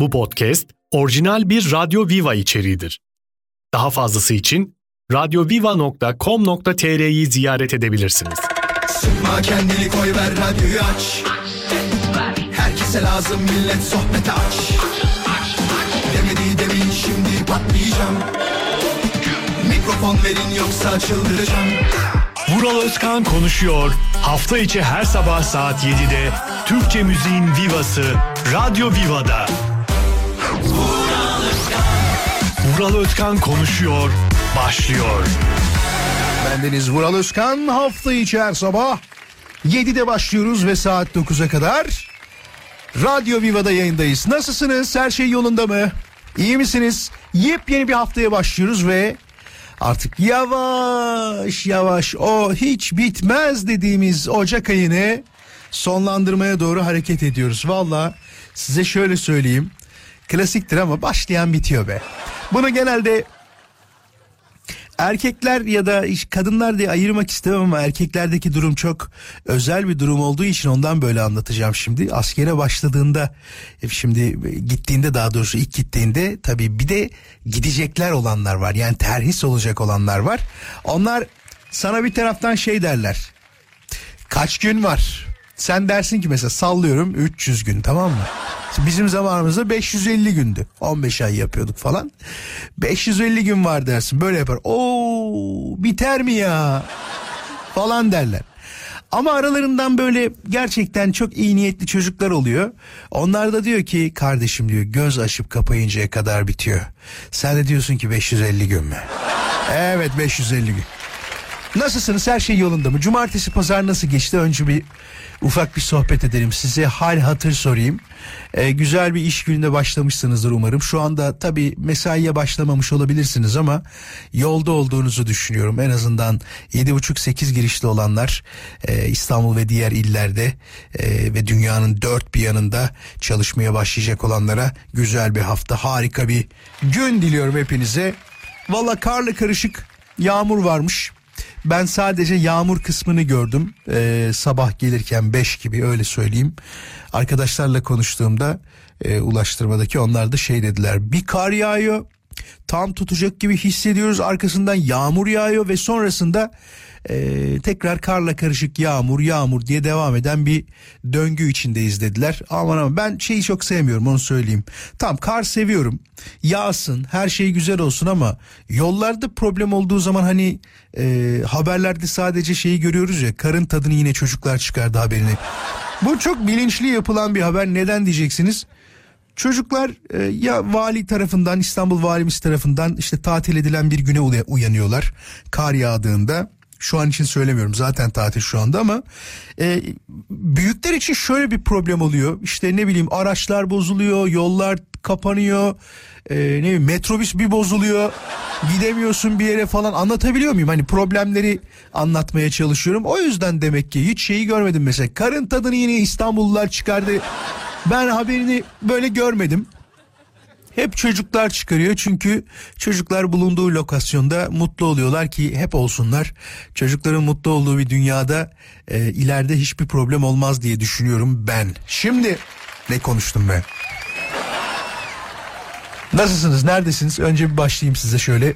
Bu podcast orijinal bir Radyo Viva içeriğidir. Daha fazlası için radyoviva.com.tr'yi ziyaret edebilirsiniz. Sıkma kendini koy ver radyoyu aç Herkese lazım millet sohbet aç Demedi demin şimdi patlayacağım Mikrofon verin yoksa çıldıracağım Vural Özkan konuşuyor. Hafta içi her sabah saat 7'de Türkçe müziğin vivası Radyo Viva'da. Vural Özkan konuşuyor. Başlıyor. Bendeniz Vural Özkan hafta içi her sabah 7'de başlıyoruz ve saat 9'a kadar Radyo Viva'da yayındayız. Nasılsınız? Her şey yolunda mı? İyi misiniz? Yepyeni bir haftaya başlıyoruz ve artık yavaş yavaş o hiç bitmez dediğimiz Ocak ayını sonlandırmaya doğru hareket ediyoruz. Valla size şöyle söyleyeyim. Klasiktir ama başlayan bitiyor be. Bunu genelde Erkekler ya da kadınlar diye ayırmak istemem ama erkeklerdeki durum çok özel bir durum olduğu için ondan böyle anlatacağım şimdi. Askere başladığında e, şimdi gittiğinde daha doğrusu ilk gittiğinde tabii bir de gidecekler olanlar var. Yani terhis olacak olanlar var. Onlar sana bir taraftan şey derler. Kaç gün var? Sen dersin ki mesela sallıyorum 300 gün tamam mı? Bizim zamanımızda 550 gündü. 15 ay yapıyorduk falan. 550 gün var dersin böyle yapar. Oo biter mi ya? Falan derler. Ama aralarından böyle gerçekten çok iyi niyetli çocuklar oluyor. Onlar da diyor ki kardeşim diyor göz açıp kapayıncaya kadar bitiyor. Sen de diyorsun ki 550 gün mü? Evet 550 gün. Nasılsınız? Her şey yolunda mı? Cumartesi pazar nasıl geçti? Önce bir ufak bir sohbet edelim. Size hal hatır sorayım. Ee, güzel bir iş gününe başlamışsınızdır umarım. Şu anda tabii mesaiye başlamamış olabilirsiniz ama yolda olduğunuzu düşünüyorum. En azından 7.30-8 girişli olanlar e, İstanbul ve diğer illerde e, ve dünyanın dört bir yanında çalışmaya başlayacak olanlara güzel bir hafta, harika bir gün diliyorum hepinize. Valla karlı karışık yağmur varmış. Ben sadece yağmur kısmını gördüm Ee, sabah gelirken 5 gibi öyle söyleyeyim. Arkadaşlarla konuştuğumda e, ulaştırmadaki onlar da şey dediler bir kar yağıyor tam tutacak gibi hissediyoruz arkasından yağmur yağıyor ve sonrasında e, tekrar karla karışık yağmur yağmur diye devam eden bir döngü içindeyiz dediler. Aman aman ben şeyi çok sevmiyorum onu söyleyeyim. Tam kar seviyorum yağsın her şey güzel olsun ama yollarda problem olduğu zaman hani e, haberlerde sadece şeyi görüyoruz ya karın tadını yine çocuklar çıkardı haberini. Bu çok bilinçli yapılan bir haber neden diyeceksiniz? Çocuklar e, ya vali tarafından İstanbul valimiz tarafından işte tatil edilen bir güne uya- uyanıyorlar. Kar yağdığında şu an için söylemiyorum zaten tatil şu anda ama e, büyükler için şöyle bir problem oluyor. İşte ne bileyim araçlar bozuluyor, yollar kapanıyor, e, ne bileyim metrobüs bir bozuluyor, gidemiyorsun bir yere falan anlatabiliyor muyum? Hani problemleri anlatmaya çalışıyorum. O yüzden demek ki hiç şeyi görmedim mesela. Karın tadını yine İstanbullular çıkardı. Ben haberini böyle görmedim. Hep çocuklar çıkarıyor çünkü çocuklar bulunduğu lokasyonda mutlu oluyorlar ki hep olsunlar. Çocukların mutlu olduğu bir dünyada e, ileride hiçbir problem olmaz diye düşünüyorum ben. Şimdi ne konuştum ben? Nasılsınız? Neredesiniz? Önce bir başlayayım size şöyle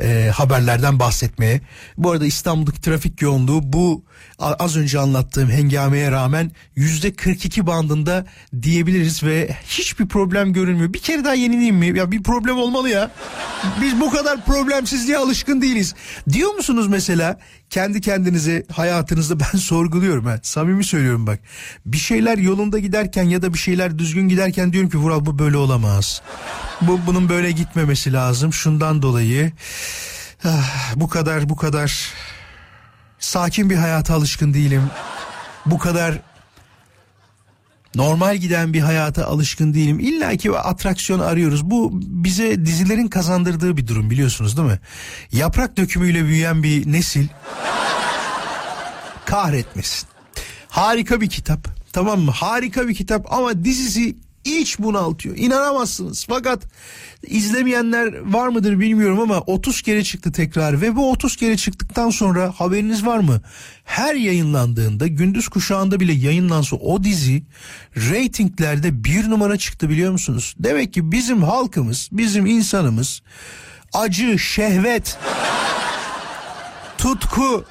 e, haberlerden bahsetmeye. Bu arada İstanbul'daki trafik yoğunluğu bu az önce anlattığım hengameye rağmen yüzde 42 bandında diyebiliriz ve hiçbir problem görünmüyor. Bir kere daha yenileyim mi? Ya bir problem olmalı ya. Biz bu kadar problemsizliğe alışkın değiliz. Diyor musunuz mesela kendi kendinize hayatınızda ben sorguluyorum ha. Samimi söylüyorum bak. Bir şeyler yolunda giderken ya da bir şeyler düzgün giderken diyorum ki Vural bu böyle olamaz. Bu bunun böyle gitmemesi lazım. Şundan dolayı ah, bu kadar bu kadar sakin bir hayata alışkın değilim. Bu kadar normal giden bir hayata alışkın değilim. İlla ki atraksiyon arıyoruz. Bu bize dizilerin kazandırdığı bir durum biliyorsunuz değil mi? Yaprak dökümüyle büyüyen bir nesil kahretmesin. Harika bir kitap. Tamam mı? Harika bir kitap ama dizisi İç bunaltıyor. İnanamazsınız. Fakat izlemeyenler var mıdır bilmiyorum ama 30 kere çıktı tekrar ve bu 30 kere çıktıktan sonra haberiniz var mı? Her yayınlandığında gündüz kuşağında bile yayınlansa o dizi reytinglerde bir numara çıktı biliyor musunuz? Demek ki bizim halkımız, bizim insanımız acı, şehvet, tutku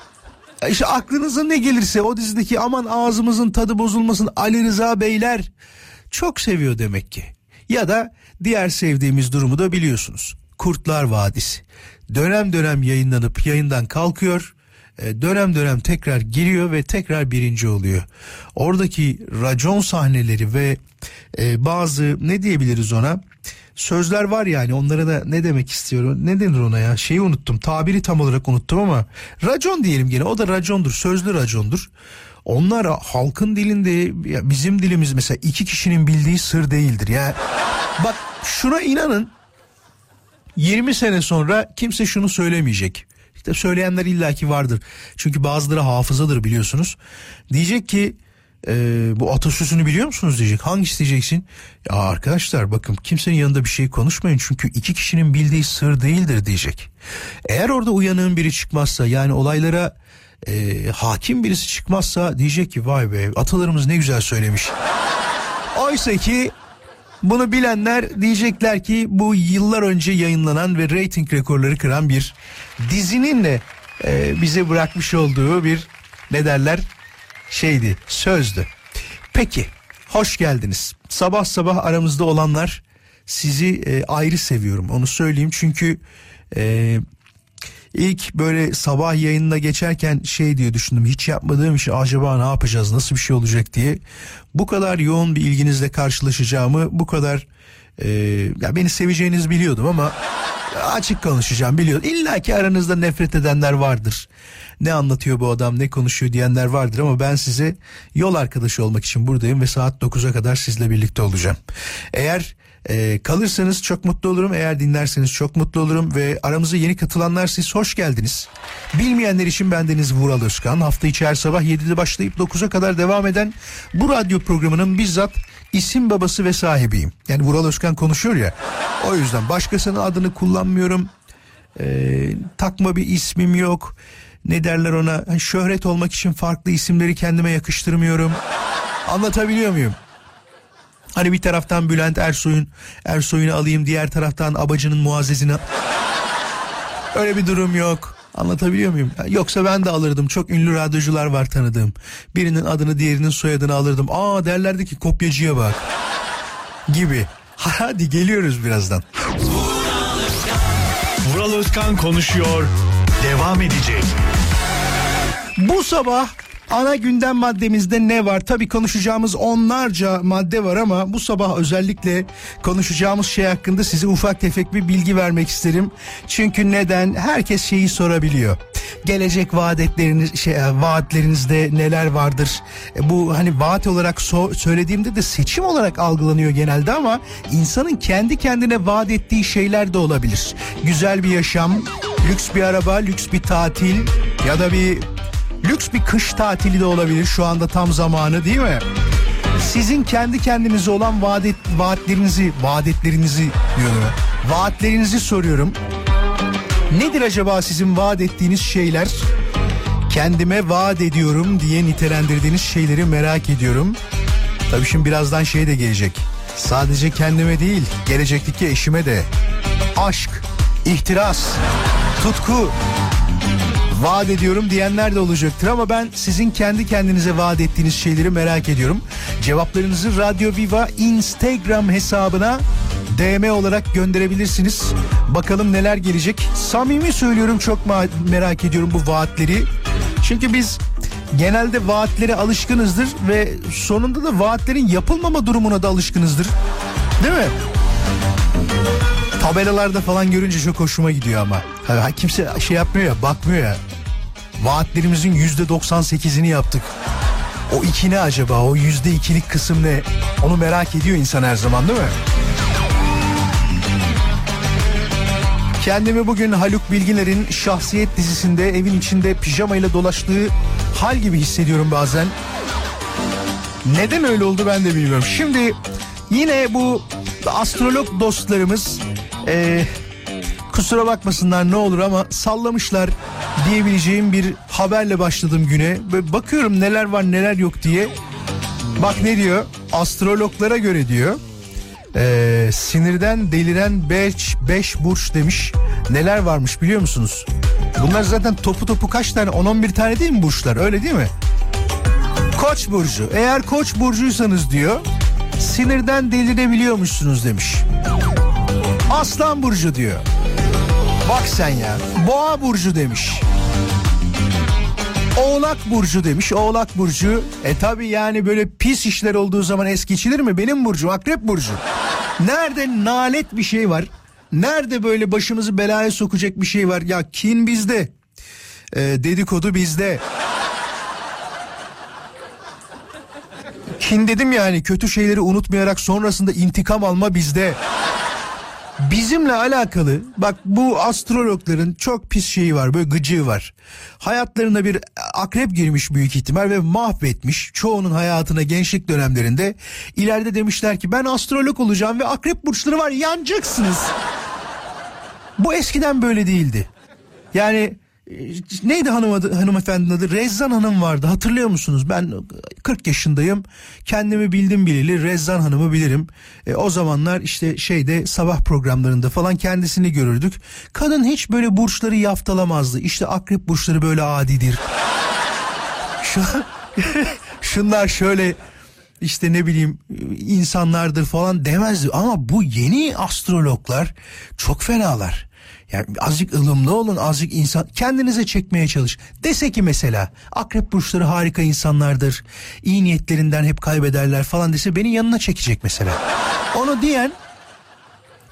işte aklınıza ne gelirse o dizideki aman ağzımızın tadı bozulmasın Ali Rıza Beyler çok seviyor demek ki. Ya da diğer sevdiğimiz durumu da biliyorsunuz. Kurtlar Vadisi. Dönem dönem yayınlanıp yayından kalkıyor. e, Dönem dönem tekrar giriyor ve tekrar birinci oluyor. Oradaki racon sahneleri ve e, bazı ne diyebiliriz ona? Sözler var yani onlara da ne demek istiyorum ne denir ona ya şeyi unuttum tabiri tam olarak unuttum ama racon diyelim gene o da racondur sözlü racondur onlar halkın dilinde bizim dilimiz mesela iki kişinin bildiği sır değildir. Ya bak şuna inanın. 20 sene sonra kimse şunu söylemeyecek. İşte söyleyenler illaki vardır. Çünkü bazıları hafızadır biliyorsunuz. Diyecek ki e, bu atasözünü biliyor musunuz? diyecek. Hangisi diyeceksin? Ya arkadaşlar bakın kimsenin yanında bir şey konuşmayın. Çünkü iki kişinin bildiği sır değildir. diyecek. Eğer orada uyanığın biri çıkmazsa yani olaylara e, hakim birisi çıkmazsa diyecek ki vay be atalarımız ne güzel söylemiş. Oysa ki bunu bilenler diyecekler ki bu yıllar önce yayınlanan ve reyting rekorları kıran bir dizinin de e, bize bırakmış olduğu bir ne derler şeydi sözdü. Peki hoş geldiniz. Sabah sabah aramızda olanlar sizi e, ayrı seviyorum onu söyleyeyim çünkü e, ilk böyle sabah yayınına geçerken şey diye düşündüm hiç yapmadığım işi acaba ne yapacağız nasıl bir şey olacak diye bu kadar yoğun bir ilginizle karşılaşacağımı bu kadar e, ya beni seveceğinizi biliyordum ama açık konuşacağım biliyordum. İlla ki aranızda nefret edenler vardır. Ne anlatıyor bu adam ne konuşuyor diyenler vardır ama ben size yol arkadaşı olmak için buradayım ve saat 9'a kadar sizle birlikte olacağım. Eğer e, kalırsanız çok mutlu olurum. Eğer dinlerseniz çok mutlu olurum ve aramıza yeni katılanlar siz hoş geldiniz. Bilmeyenler için bendeniz Vural Özkan. Hafta içi her sabah 7'de başlayıp 9'a kadar devam eden bu radyo programının bizzat isim babası ve sahibiyim. Yani Vural Özkan konuşuyor ya. O yüzden başkasının adını kullanmıyorum. Ee, takma bir ismim yok. Ne derler ona? Hani şöhret olmak için farklı isimleri kendime yakıştırmıyorum. Anlatabiliyor muyum? Hani bir taraftan Bülent Ersoy'un Ersoy'unu alayım, diğer taraftan Abacı'nın Muazzez'ini. Öyle bir durum yok. Anlatabiliyor muyum? Yoksa ben de alırdım. Çok ünlü radyocular var tanıdığım. Birinin adını diğerinin soyadını alırdım. Aa derlerdi ki kopyacıya bak. Gibi. Hadi geliyoruz birazdan. Vural Özkan konuşuyor. Devam edecek. Bu sabah ana gündem maddemizde ne var? Tabii konuşacağımız onlarca madde var ama bu sabah özellikle konuşacağımız şey hakkında size ufak tefek bir bilgi vermek isterim. Çünkü neden? Herkes şeyi sorabiliyor. Gelecek vaatleriniz şey vaatlerinizde neler vardır? E, bu hani vaat olarak so- söylediğimde de seçim olarak algılanıyor genelde ama insanın kendi kendine vaat ettiği şeyler de olabilir. Güzel bir yaşam, lüks bir araba, lüks bir tatil ya da bir Lüks bir kış tatili de olabilir şu anda tam zamanı değil mi? Sizin kendi kendinize olan vaadet, vaatlerinizi, vaadetlerinizi diyorum. Vaatlerinizi soruyorum. Nedir acaba sizin vaat ettiğiniz şeyler? Kendime vaat ediyorum diye nitelendirdiğiniz şeyleri merak ediyorum. Tabii şimdi birazdan şey de gelecek. Sadece kendime değil, gelecekteki eşime de. Aşk, ihtiras, tutku, vaat ediyorum diyenler de olacaktır ama ben sizin kendi kendinize vaat ettiğiniz şeyleri merak ediyorum. Cevaplarınızı Radyo Viva Instagram hesabına DM olarak gönderebilirsiniz. Bakalım neler gelecek. Samimi söylüyorum çok merak ediyorum bu vaatleri. Çünkü biz genelde vaatlere alışkınızdır ve sonunda da vaatlerin yapılmama durumuna da alışkınızdır. Değil mi? Tabelalarda falan görünce çok hoşuma gidiyor ama. Ha, kimse şey yapmıyor ya bakmıyor ya. Vaatlerimizin yüzde 98'ini yaptık. O iki ne acaba? O yüzde ikilik kısım ne? Onu merak ediyor insan her zaman değil mi? Kendimi bugün Haluk Bilginer'in şahsiyet dizisinde evin içinde pijamayla dolaştığı hal gibi hissediyorum bazen. Neden öyle oldu ben de bilmiyorum. Şimdi Yine bu astrolog dostlarımız e, kusura bakmasınlar ne olur ama sallamışlar diyebileceğim bir haberle başladım güne. Böyle bakıyorum neler var neler yok diye. Bak ne diyor? Astrologlara göre diyor. Ee, sinirden deliren 5 5 burç demiş. Neler varmış biliyor musunuz? Bunlar zaten topu topu kaç tane 10-11 tane değil mi burçlar öyle değil mi? Koç burcu. Eğer koç burcuysanız diyor sinirden delirebiliyormuşsunuz demiş. Aslan burcu diyor. Bak sen ya. Boğa burcu demiş. Oğlak burcu demiş. Oğlak burcu. E tabi yani böyle pis işler olduğu zaman es geçilir mi? Benim burcu akrep burcu. Nerede nalet bir şey var? Nerede böyle başımızı belaya sokacak bir şey var? Ya kin bizde. E, dedikodu bizde. Kin dedim yani kötü şeyleri unutmayarak sonrasında intikam alma bizde. Bizimle alakalı bak bu astrologların çok pis şeyi var böyle gıcığı var. Hayatlarına bir akrep girmiş büyük ihtimal ve mahvetmiş çoğunun hayatına gençlik dönemlerinde. ileride demişler ki ben astrolog olacağım ve akrep burçları var yanacaksınız. bu eskiden böyle değildi. Yani neydi hanım adı, hanımefendinin adı? Rezzan Hanım vardı hatırlıyor musunuz? Ben 40 yaşındayım. Kendimi bildim bileli Rezzan Hanım'ı bilirim. E, o zamanlar işte şeyde sabah programlarında falan kendisini görürdük. Kadın hiç böyle burçları yaftalamazdı. İşte akrep burçları böyle adidir. Şu, şunlar şöyle işte ne bileyim insanlardır falan demezdi. Ama bu yeni astrologlar çok fenalar. Yani azıcık ılımlı olun azıcık insan kendinize çekmeye çalış. Dese ki mesela akrep burçları harika insanlardır. iyi niyetlerinden hep kaybederler falan dese beni yanına çekecek mesela. Onu diyen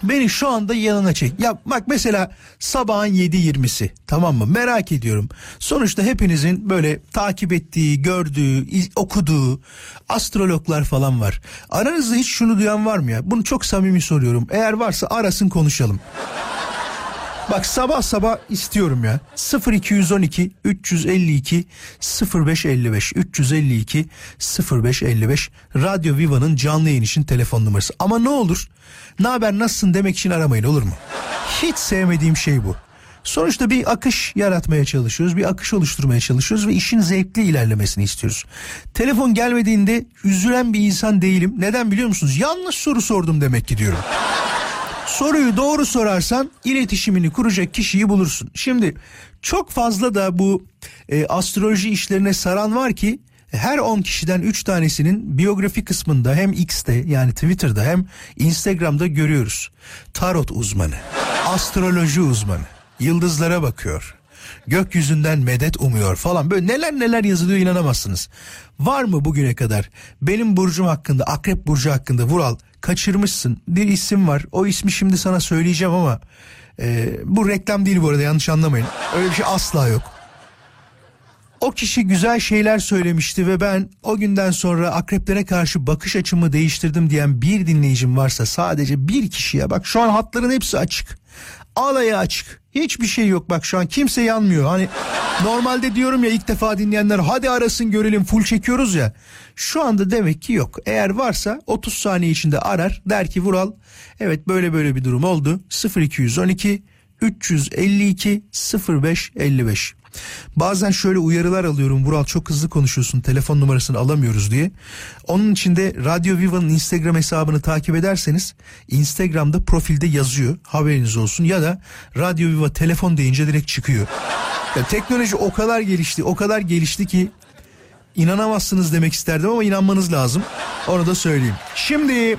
beni şu anda yanına çek. Ya bak mesela sabahın 7.20'si tamam mı? Merak ediyorum. Sonuçta hepinizin böyle takip ettiği, gördüğü, okuduğu astrologlar falan var. Aranızda hiç şunu duyan var mı ya? Bunu çok samimi soruyorum. Eğer varsa arasın konuşalım. Bak sabah sabah istiyorum ya. 0212 352 0555 352 0555 Radyo Viva'nın canlı yayın için telefon numarası. Ama ne olur ne haber nasılsın demek için aramayın olur mu? Hiç sevmediğim şey bu. Sonuçta bir akış yaratmaya çalışıyoruz, bir akış oluşturmaya çalışıyoruz ve işin zevkli ilerlemesini istiyoruz. Telefon gelmediğinde üzülen bir insan değilim. Neden biliyor musunuz? Yanlış soru sordum demek ki diyorum. Soruyu doğru sorarsan iletişimini kuracak kişiyi bulursun. Şimdi çok fazla da bu e, astroloji işlerine saran var ki her 10 kişiden 3 tanesinin biyografi kısmında hem X'te yani Twitter'da hem Instagram'da görüyoruz. Tarot uzmanı, astroloji uzmanı, yıldızlara bakıyor, gökyüzünden medet umuyor falan böyle neler neler yazılıyor inanamazsınız. Var mı bugüne kadar benim burcum hakkında akrep burcu hakkında Vural kaçırmışsın bir isim var o ismi şimdi sana söyleyeceğim ama e, bu reklam değil bu arada yanlış anlamayın öyle bir şey asla yok. O kişi güzel şeyler söylemişti ve ben o günden sonra akreplere karşı bakış açımı değiştirdim diyen bir dinleyicim varsa sadece bir kişiye bak şu an hatların hepsi açık. Alaya açık. Hiçbir şey yok bak şu an kimse yanmıyor. Hani normalde diyorum ya ilk defa dinleyenler hadi arasın görelim full çekiyoruz ya. Şu anda demek ki yok. Eğer varsa 30 saniye içinde arar der ki Vural evet böyle böyle bir durum oldu. 0212 352 0555. Bazen şöyle uyarılar alıyorum Vural çok hızlı konuşuyorsun telefon numarasını alamıyoruz diye. Onun için de Radyo Viva'nın Instagram hesabını takip ederseniz Instagram'da profilde yazıyor haberiniz olsun ya da Radyo Viva telefon deyince direkt çıkıyor. Ya teknoloji o kadar gelişti o kadar gelişti ki inanamazsınız demek isterdim ama inanmanız lazım. Onu da söyleyeyim. Şimdi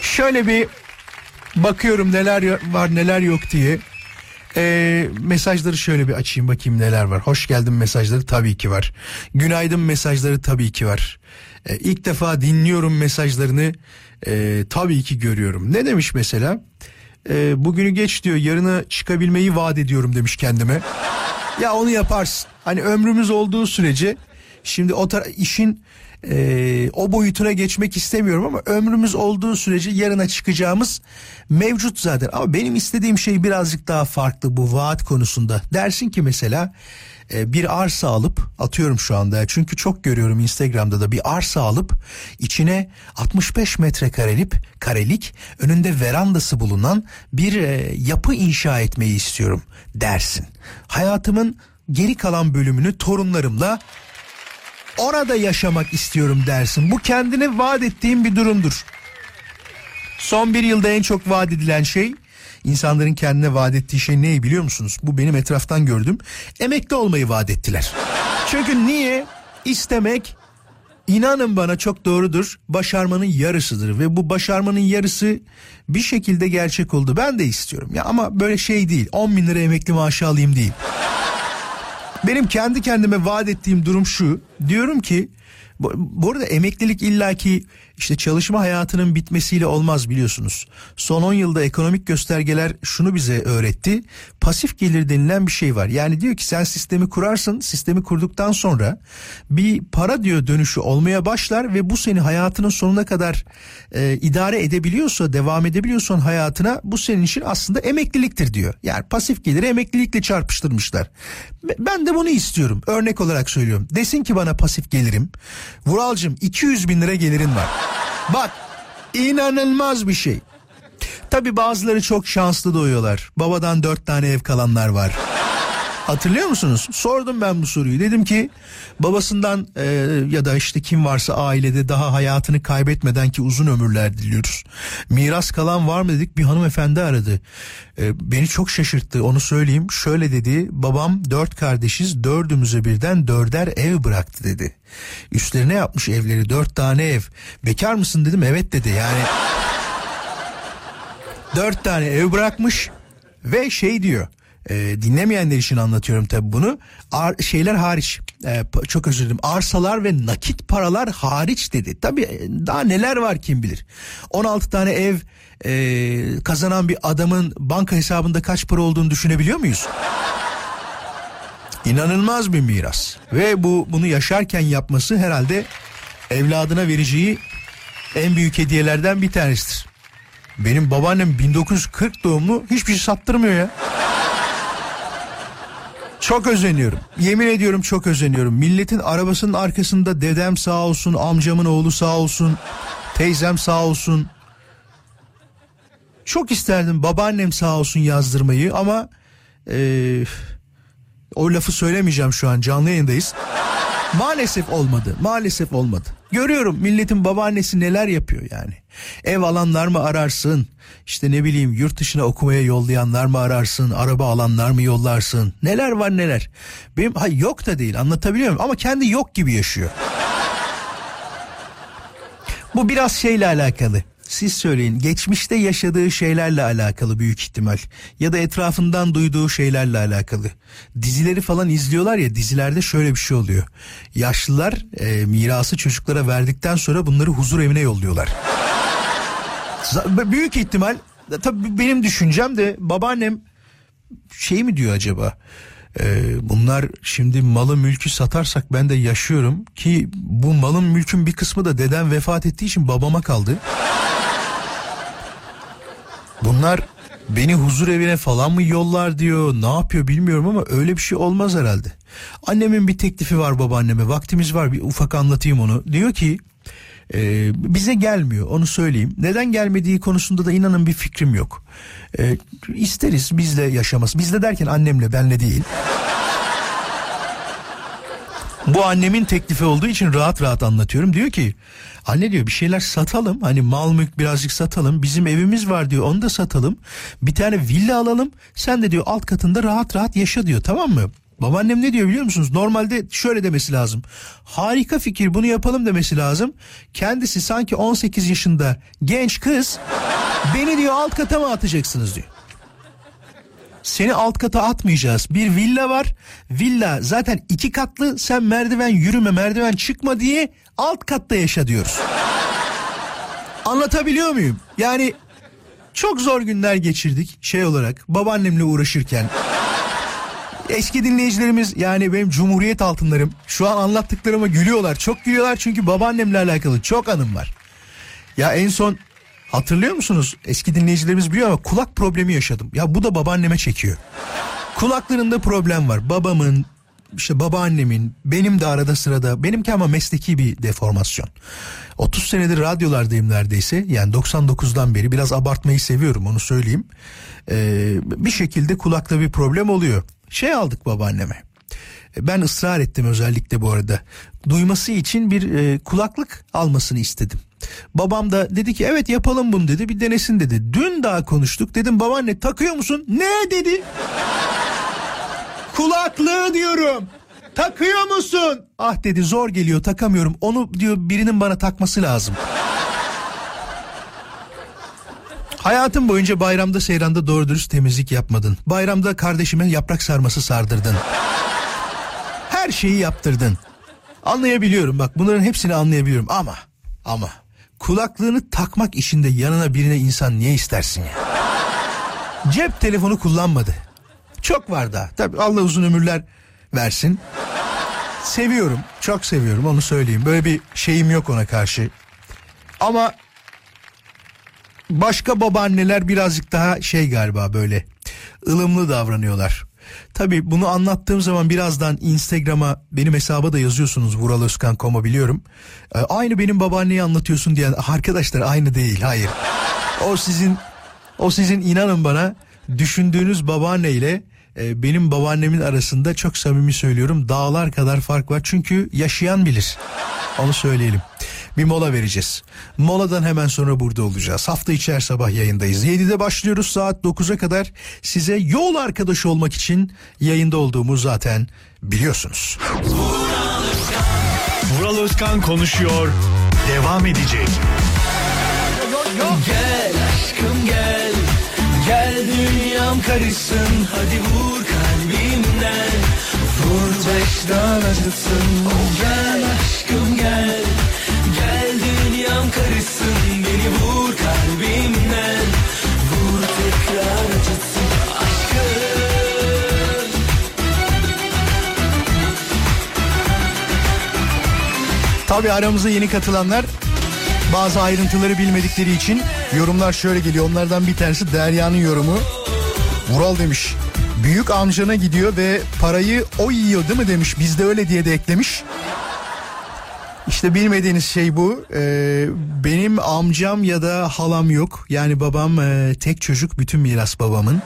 şöyle bir bakıyorum neler var neler yok diye. Ee, mesajları şöyle bir açayım bakayım neler var. Hoş geldin mesajları tabii ki var. Günaydın mesajları tabii ki var. Ee, ilk defa dinliyorum mesajlarını ee, tabii ki görüyorum. Ne demiş mesela? Ee, bugünü geç diyor yarına çıkabilmeyi vaat ediyorum demiş kendime. ya onu yaparsın. Hani ömrümüz olduğu sürece şimdi o tar- işin e, o boyutuna geçmek istemiyorum ama ömrümüz olduğu sürece yarına çıkacağımız mevcut zaten. Ama benim istediğim şey birazcık daha farklı bu vaat konusunda. Dersin ki mesela e, bir arsa alıp atıyorum şu anda çünkü çok görüyorum Instagram'da da bir arsa alıp içine 65 metrekarelik karelik önünde verandası bulunan bir e, yapı inşa etmeyi istiyorum dersin. Hayatımın geri kalan bölümünü torunlarımla orada yaşamak istiyorum dersin. Bu kendine vaat ettiğim bir durumdur. Son bir yılda en çok vaat edilen şey insanların kendine vaat ettiği şey ne biliyor musunuz? Bu benim etraftan gördüm. Emekli olmayı vaat ettiler. Çünkü niye? İstemek inanın bana çok doğrudur. Başarmanın yarısıdır ve bu başarmanın yarısı bir şekilde gerçek oldu. Ben de istiyorum ya ama böyle şey değil. 10 bin lira emekli maaşı alayım değil. Benim kendi kendime vaat ettiğim durum şu. Diyorum ki bu, bu arada emeklilik illaki işte çalışma hayatının bitmesiyle olmaz biliyorsunuz. Son 10 yılda ekonomik göstergeler şunu bize öğretti. Pasif gelir denilen bir şey var. Yani diyor ki sen sistemi kurarsın. Sistemi kurduktan sonra bir para diyor dönüşü olmaya başlar ve bu seni hayatının sonuna kadar e, idare edebiliyorsa, devam edebiliyorsan hayatına bu senin için aslında emekliliktir diyor. Yani pasif geliri emeklilikle çarpıştırmışlar. Ben de bunu istiyorum. Örnek olarak söylüyorum. Desin ki bana pasif gelirim. Vuralcım 200 bin lira gelirin var. Bak inanılmaz bir şey. Tabi bazıları çok şanslı doğuyorlar. Babadan dört tane ev kalanlar var. Hatırlıyor musunuz? Sordum ben bu soruyu. Dedim ki babasından e, ya da işte kim varsa ailede daha hayatını kaybetmeden ki uzun ömürler diliyoruz. Miras kalan var mı dedik bir hanımefendi aradı. E, beni çok şaşırttı onu söyleyeyim. Şöyle dedi babam dört kardeşiz dördümüze birden dörder ev bıraktı dedi. Üstlerine yapmış evleri dört tane ev. Bekar mısın dedim evet dedi yani. dört tane ev bırakmış ve şey diyor e, dinlemeyenler için anlatıyorum tabi bunu. Ar, şeyler hariç e, çok özür dilerim arsalar ve nakit paralar hariç dedi. Tabi e, daha neler var kim bilir. 16 tane ev e, kazanan bir adamın banka hesabında kaç para olduğunu düşünebiliyor muyuz? İnanılmaz bir miras ve bu bunu yaşarken yapması herhalde evladına vereceği en büyük hediyelerden bir tanesidir. Benim babaannem 1940 doğumlu hiçbir şey sattırmıyor ya. Çok özeniyorum. Yemin ediyorum çok özeniyorum. Milletin arabasının arkasında dedem sağ olsun, amcamın oğlu sağ olsun, teyzem sağ olsun. Çok isterdim babaannem sağ olsun yazdırmayı ama ee, o lafı söylemeyeceğim şu an canlı yayındayız. Maalesef olmadı. Maalesef olmadı. Görüyorum milletin babaannesi neler yapıyor yani. Ev alanlar mı ararsın? İşte ne bileyim yurt dışına okumaya yollayanlar mı ararsın? Araba alanlar mı yollarsın? Neler var neler. Benim ha yok da değil anlatabiliyor muyum? Ama kendi yok gibi yaşıyor. Bu biraz şeyle alakalı. Siz söyleyin geçmişte yaşadığı şeylerle alakalı büyük ihtimal ya da etrafından duyduğu şeylerle alakalı. Dizileri falan izliyorlar ya dizilerde şöyle bir şey oluyor. Yaşlılar e, mirası çocuklara verdikten sonra bunları huzur evine yolluyorlar. büyük ihtimal tabii benim düşüncem de babaannem şey mi diyor acaba? Ee, bunlar şimdi malı mülkü satarsak ben de yaşıyorum ki bu malın mülkün bir kısmı da dedem vefat ettiği için babama kaldı. Bunlar beni huzur evine falan mı yollar diyor ne yapıyor bilmiyorum ama öyle bir şey olmaz herhalde. Annemin bir teklifi var babaanneme vaktimiz var bir ufak anlatayım onu. Diyor ki e, bize gelmiyor onu söyleyeyim. Neden gelmediği konusunda da inanın bir fikrim yok. E, isteriz bizle yaşaması. Bizle derken annemle benle değil. Bu annemin teklifi olduğu için rahat rahat anlatıyorum. Diyor ki anne diyor bir şeyler satalım. Hani mal mülk birazcık satalım. Bizim evimiz var diyor onu da satalım. Bir tane villa alalım. Sen de diyor alt katında rahat rahat yaşa diyor tamam mı? Babaannem ne diyor biliyor musunuz? Normalde şöyle demesi lazım. Harika fikir bunu yapalım demesi lazım. Kendisi sanki 18 yaşında genç kız beni diyor alt kata mı atacaksınız diyor. Seni alt kata atmayacağız. Bir villa var. Villa zaten iki katlı. Sen merdiven yürüme, merdiven çıkma diye alt katta yaşa diyoruz. Anlatabiliyor muyum? Yani çok zor günler geçirdik şey olarak babaannemle uğraşırken. Eski dinleyicilerimiz yani benim Cumhuriyet altınlarım şu an anlattıklarıma gülüyorlar. Çok gülüyorlar çünkü babaannemle alakalı çok anım var. Ya en son hatırlıyor musunuz? Eski dinleyicilerimiz biliyor ama kulak problemi yaşadım. Ya bu da babaanneme çekiyor. Kulaklarında problem var. Babamın, işte babaannemin, benim de arada sırada, benimki ama mesleki bir deformasyon. 30 senedir radyolardayım neredeyse. Yani 99'dan beri biraz abartmayı seviyorum onu söyleyeyim. Ee, bir şekilde kulakta bir problem oluyor. Şey aldık babaanneme. Ben ısrar ettim özellikle bu arada. Duyması için bir e, kulaklık almasını istedim. Babam da dedi ki evet yapalım bunu dedi bir denesin dedi. Dün daha konuştuk dedim babaanne takıyor musun? Ne dedi? Kulaklığı diyorum. Takıyor musun? Ah dedi zor geliyor takamıyorum. Onu diyor birinin bana takması lazım. Hayatım boyunca bayramda seyranda doğru dürüst temizlik yapmadın. Bayramda kardeşime yaprak sarması sardırdın. Her şeyi yaptırdın. Anlayabiliyorum bak bunların hepsini anlayabiliyorum ama ama kulaklığını takmak işinde yanına birine insan niye istersin ya? Cep telefonu kullanmadı. Çok var da. Tabii Allah uzun ömürler versin. Seviyorum. Çok seviyorum onu söyleyeyim. Böyle bir şeyim yok ona karşı. Ama başka babaanneler birazcık daha şey galiba böyle ılımlı davranıyorlar. Tabii bunu anlattığım zaman birazdan Instagram'a benim hesaba da yazıyorsunuz Vural Özkan Koma biliyorum. Ee, aynı benim babaanneyi anlatıyorsun diyen arkadaşlar aynı değil hayır. O sizin o sizin inanın bana düşündüğünüz babaanne ile e, benim babaannemin arasında çok samimi söylüyorum dağlar kadar fark var. Çünkü yaşayan bilir. Onu söyleyelim. Bir mola vereceğiz. Moladan hemen sonra burada olacağız. Hafta içi her sabah yayındayız. 7'de başlıyoruz saat 9'a kadar. Size yol arkadaşı olmak için yayında olduğumu zaten biliyorsunuz. Vural Özkan konuşuyor. Devam edecek. Gel aşkım gel Gel dünyam karışsın Hadi vur kalbimden Vur beşten acıtsın Gel aşkım Gel dünyam karışsın Beni vur kalbimden Vur tekrar acıtsın Tabii aramıza yeni katılanlar bazı ayrıntıları bilmedikleri için yorumlar şöyle geliyor. Onlardan bir tanesi Derya'nın yorumu. Vural demiş. Büyük amcana gidiyor ve parayı o yiyor değil mi demiş. Bizde öyle diye de eklemiş. İşte bilmediğiniz şey bu. Ee, benim amcam ya da halam yok. Yani babam e, tek çocuk bütün miras babamın.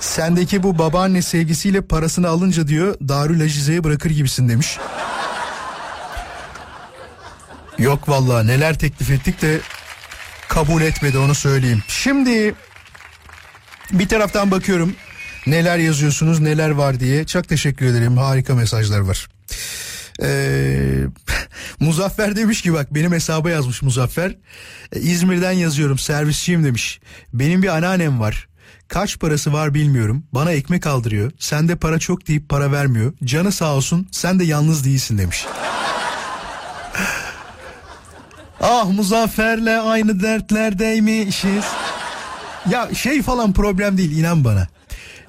Sendeki bu babaanne sevgisiyle parasını alınca diyor Darül Acize'ye bırakır gibisin demiş. Yok vallahi neler teklif ettik de kabul etmedi onu söyleyeyim. Şimdi bir taraftan bakıyorum neler yazıyorsunuz neler var diye. Çok teşekkür ederim harika mesajlar var. Ee, Muzaffer demiş ki bak benim hesaba yazmış Muzaffer. Ee, İzmir'den yazıyorum servisçiyim demiş. Benim bir anneannem var. Kaç parası var bilmiyorum. Bana ekmek aldırıyor. Sende para çok deyip para vermiyor. Canı sağ olsun sen de yalnız değilsin demiş. Ah Muzaffer'le aynı dertlerdeymişiz. Ya şey falan problem değil inan bana.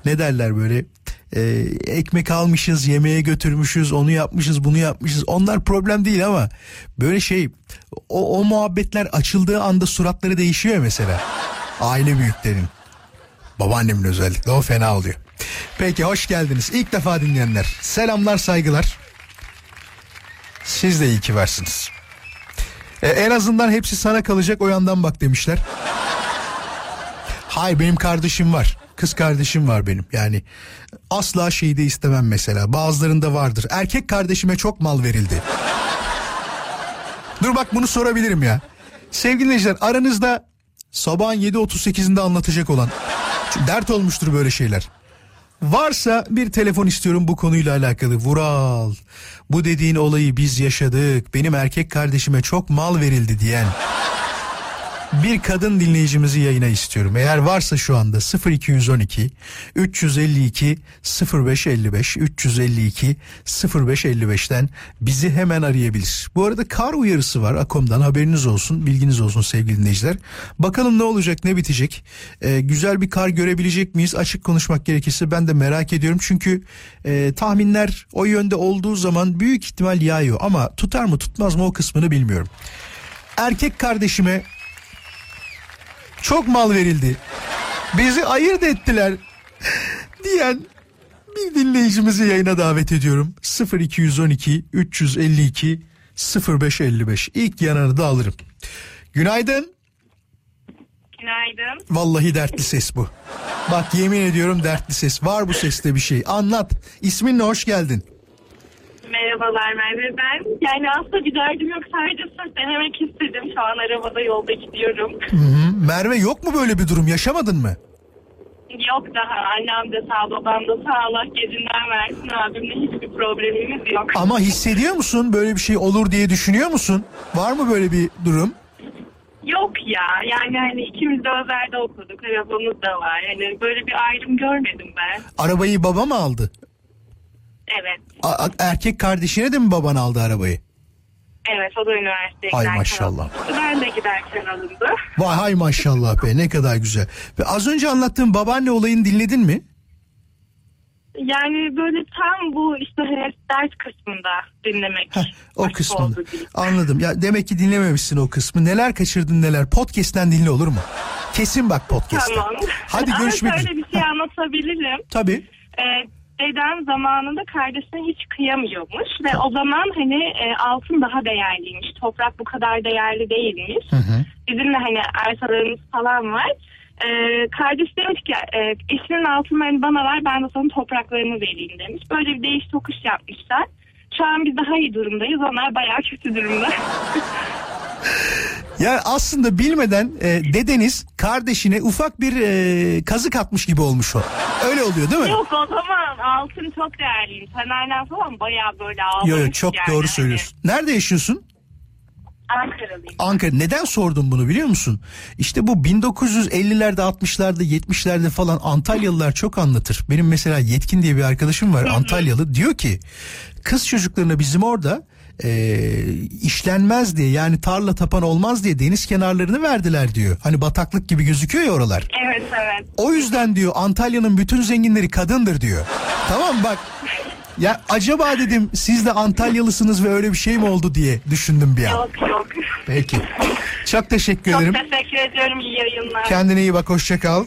Ne derler böyle e, ekmek almışız yemeğe götürmüşüz onu yapmışız bunu yapmışız onlar problem değil ama böyle şey o, o muhabbetler açıldığı anda suratları değişiyor mesela aile büyüklerin babaannemin özellikle o fena oluyor. Peki hoş geldiniz ilk defa dinleyenler selamlar saygılar siz de iyi ki varsınız. E, en azından hepsi sana kalacak o yandan bak demişler. Hayır benim kardeşim var. Kız kardeşim var benim. Yani asla şeyi de istemem mesela. Bazılarında vardır. Erkek kardeşime çok mal verildi. Dur bak bunu sorabilirim ya. Sevgili dinleyiciler aranızda sabahın 7.38'inde anlatacak olan dert olmuştur böyle şeyler. Varsa bir telefon istiyorum bu konuyla alakalı. Vural bu dediğin olayı biz yaşadık. Benim erkek kardeşime çok mal verildi diyen. Bir kadın dinleyicimizi yayına istiyorum. Eğer varsa şu anda 0212 352 0555 352 0555'ten bizi hemen arayabilir. Bu arada kar uyarısı var Akom'dan haberiniz olsun bilginiz olsun sevgili dinleyiciler. Bakalım ne olacak ne bitecek. Ee, güzel bir kar görebilecek miyiz? Açık konuşmak gerekirse ben de merak ediyorum. Çünkü e, tahminler o yönde olduğu zaman büyük ihtimal yağıyor. Ama tutar mı tutmaz mı o kısmını bilmiyorum. Erkek kardeşime çok mal verildi. Bizi ayırt ettiler diyen bir dinleyicimizi yayına davet ediyorum. 0212 352 0555 ilk yanarı da alırım. Günaydın. Günaydın. Vallahi dertli ses bu. Bak yemin ediyorum dertli ses. Var bu seste bir şey. Anlat. İsminle hoş geldin. Merhabalar Merve ben. Yani aslında bir derdim yok sadece sırf denemek istedim. Şu an arabada yolda gidiyorum. Hı, Merve yok mu böyle bir durum? Yaşamadın mı? yok daha annem de sağ babam da sağ Allah gecinden versin abimle hiçbir problemimiz yok. Ama hissediyor musun böyle bir şey olur diye düşünüyor musun? Var mı böyle bir durum? Yok ya yani hani ikimiz de özelde okuduk arabamız da var. Yani böyle bir ayrım görmedim ben. Arabayı baba mı aldı? Evet. A- erkek kardeşine de mi baban aldı arabayı? Evet o da üniversiteye Ay giderken maşallah. alındı. Ben de giderken alındı. Vay hay maşallah be ne kadar güzel. Ve az önce anlattığım babaanne olayını dinledin mi? Yani böyle tam bu işte hani ders kısmında dinlemek. Heh, o diyeyim. Anladım. Ya demek ki dinlememişsin o kısmı. Neler kaçırdın neler. Podcast'ten dinle olur mu? Kesin bak podcast'ten. Tamam. Hadi görüşmek Ama üzere. şöyle bir şey anlatabilirim. Tabii. Ee, dedem zamanında kardeşine hiç kıyamıyormuş ve o zaman hani e, altın daha değerliymiş. Toprak bu kadar değerli değilmiş. Bizim de hani arsalarımız falan var. Ee, kardeş demiş ki e, eşinin altınlarını bana ver ben de sana topraklarını vereyim demiş. Böyle bir değiş tokuş yapmışlar. Şu an biz daha iyi durumdayız. Onlar bayağı kötü durumda. Ya aslında bilmeden e, dedeniz kardeşine ufak bir e, kazık atmış gibi olmuş o. Öyle oluyor değil mi? Yok o zaman altın çok değerliyim. Fenerler falan bayağı böyle ağlamış. Yo, yo, çok yani. doğru söylüyorsun. Nerede yaşıyorsun? Hani Ankaralıyım. Ankara. Neden sordum bunu biliyor musun? İşte bu 1950'lerde 60'larda 70'lerde falan Antalyalılar çok anlatır. Benim mesela Yetkin diye bir arkadaşım var Antalyalı. Diyor ki kız çocuklarına bizim orada e, işlenmez diye yani tarla tapan olmaz diye deniz kenarlarını verdiler diyor. Hani bataklık gibi gözüküyor ya oralar. Evet evet. O yüzden diyor Antalya'nın bütün zenginleri kadındır diyor. Tamam bak. Ya acaba dedim siz de Antalyalısınız ve öyle bir şey mi oldu diye düşündüm bir an. Yok yok. Peki. Çok teşekkür Çok ederim. teşekkür ediyorum. İyi yayınlar. Kendine iyi bak hoşça kal.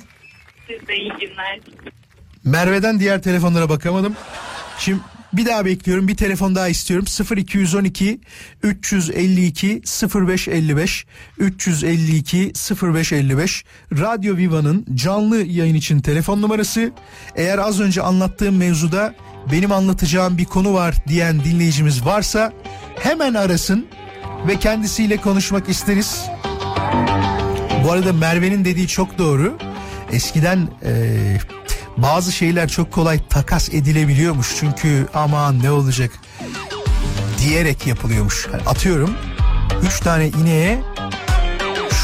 Siz de iyi günler. Merve'den diğer telefonlara bakamadım. Şimdi bir daha bekliyorum. Bir telefon daha istiyorum. 0212 352 0555 352 0555 Radyo Viva'nın canlı yayın için telefon numarası. Eğer az önce anlattığım mevzuda benim anlatacağım bir konu var diyen dinleyicimiz varsa hemen arasın ve kendisiyle konuşmak isteriz. Bu arada Merve'nin dediği çok doğru. Eskiden eee, bazı şeyler çok kolay takas edilebiliyormuş. Çünkü aman ne olacak diyerek yapılıyormuş. Hani atıyorum 3 tane ineğe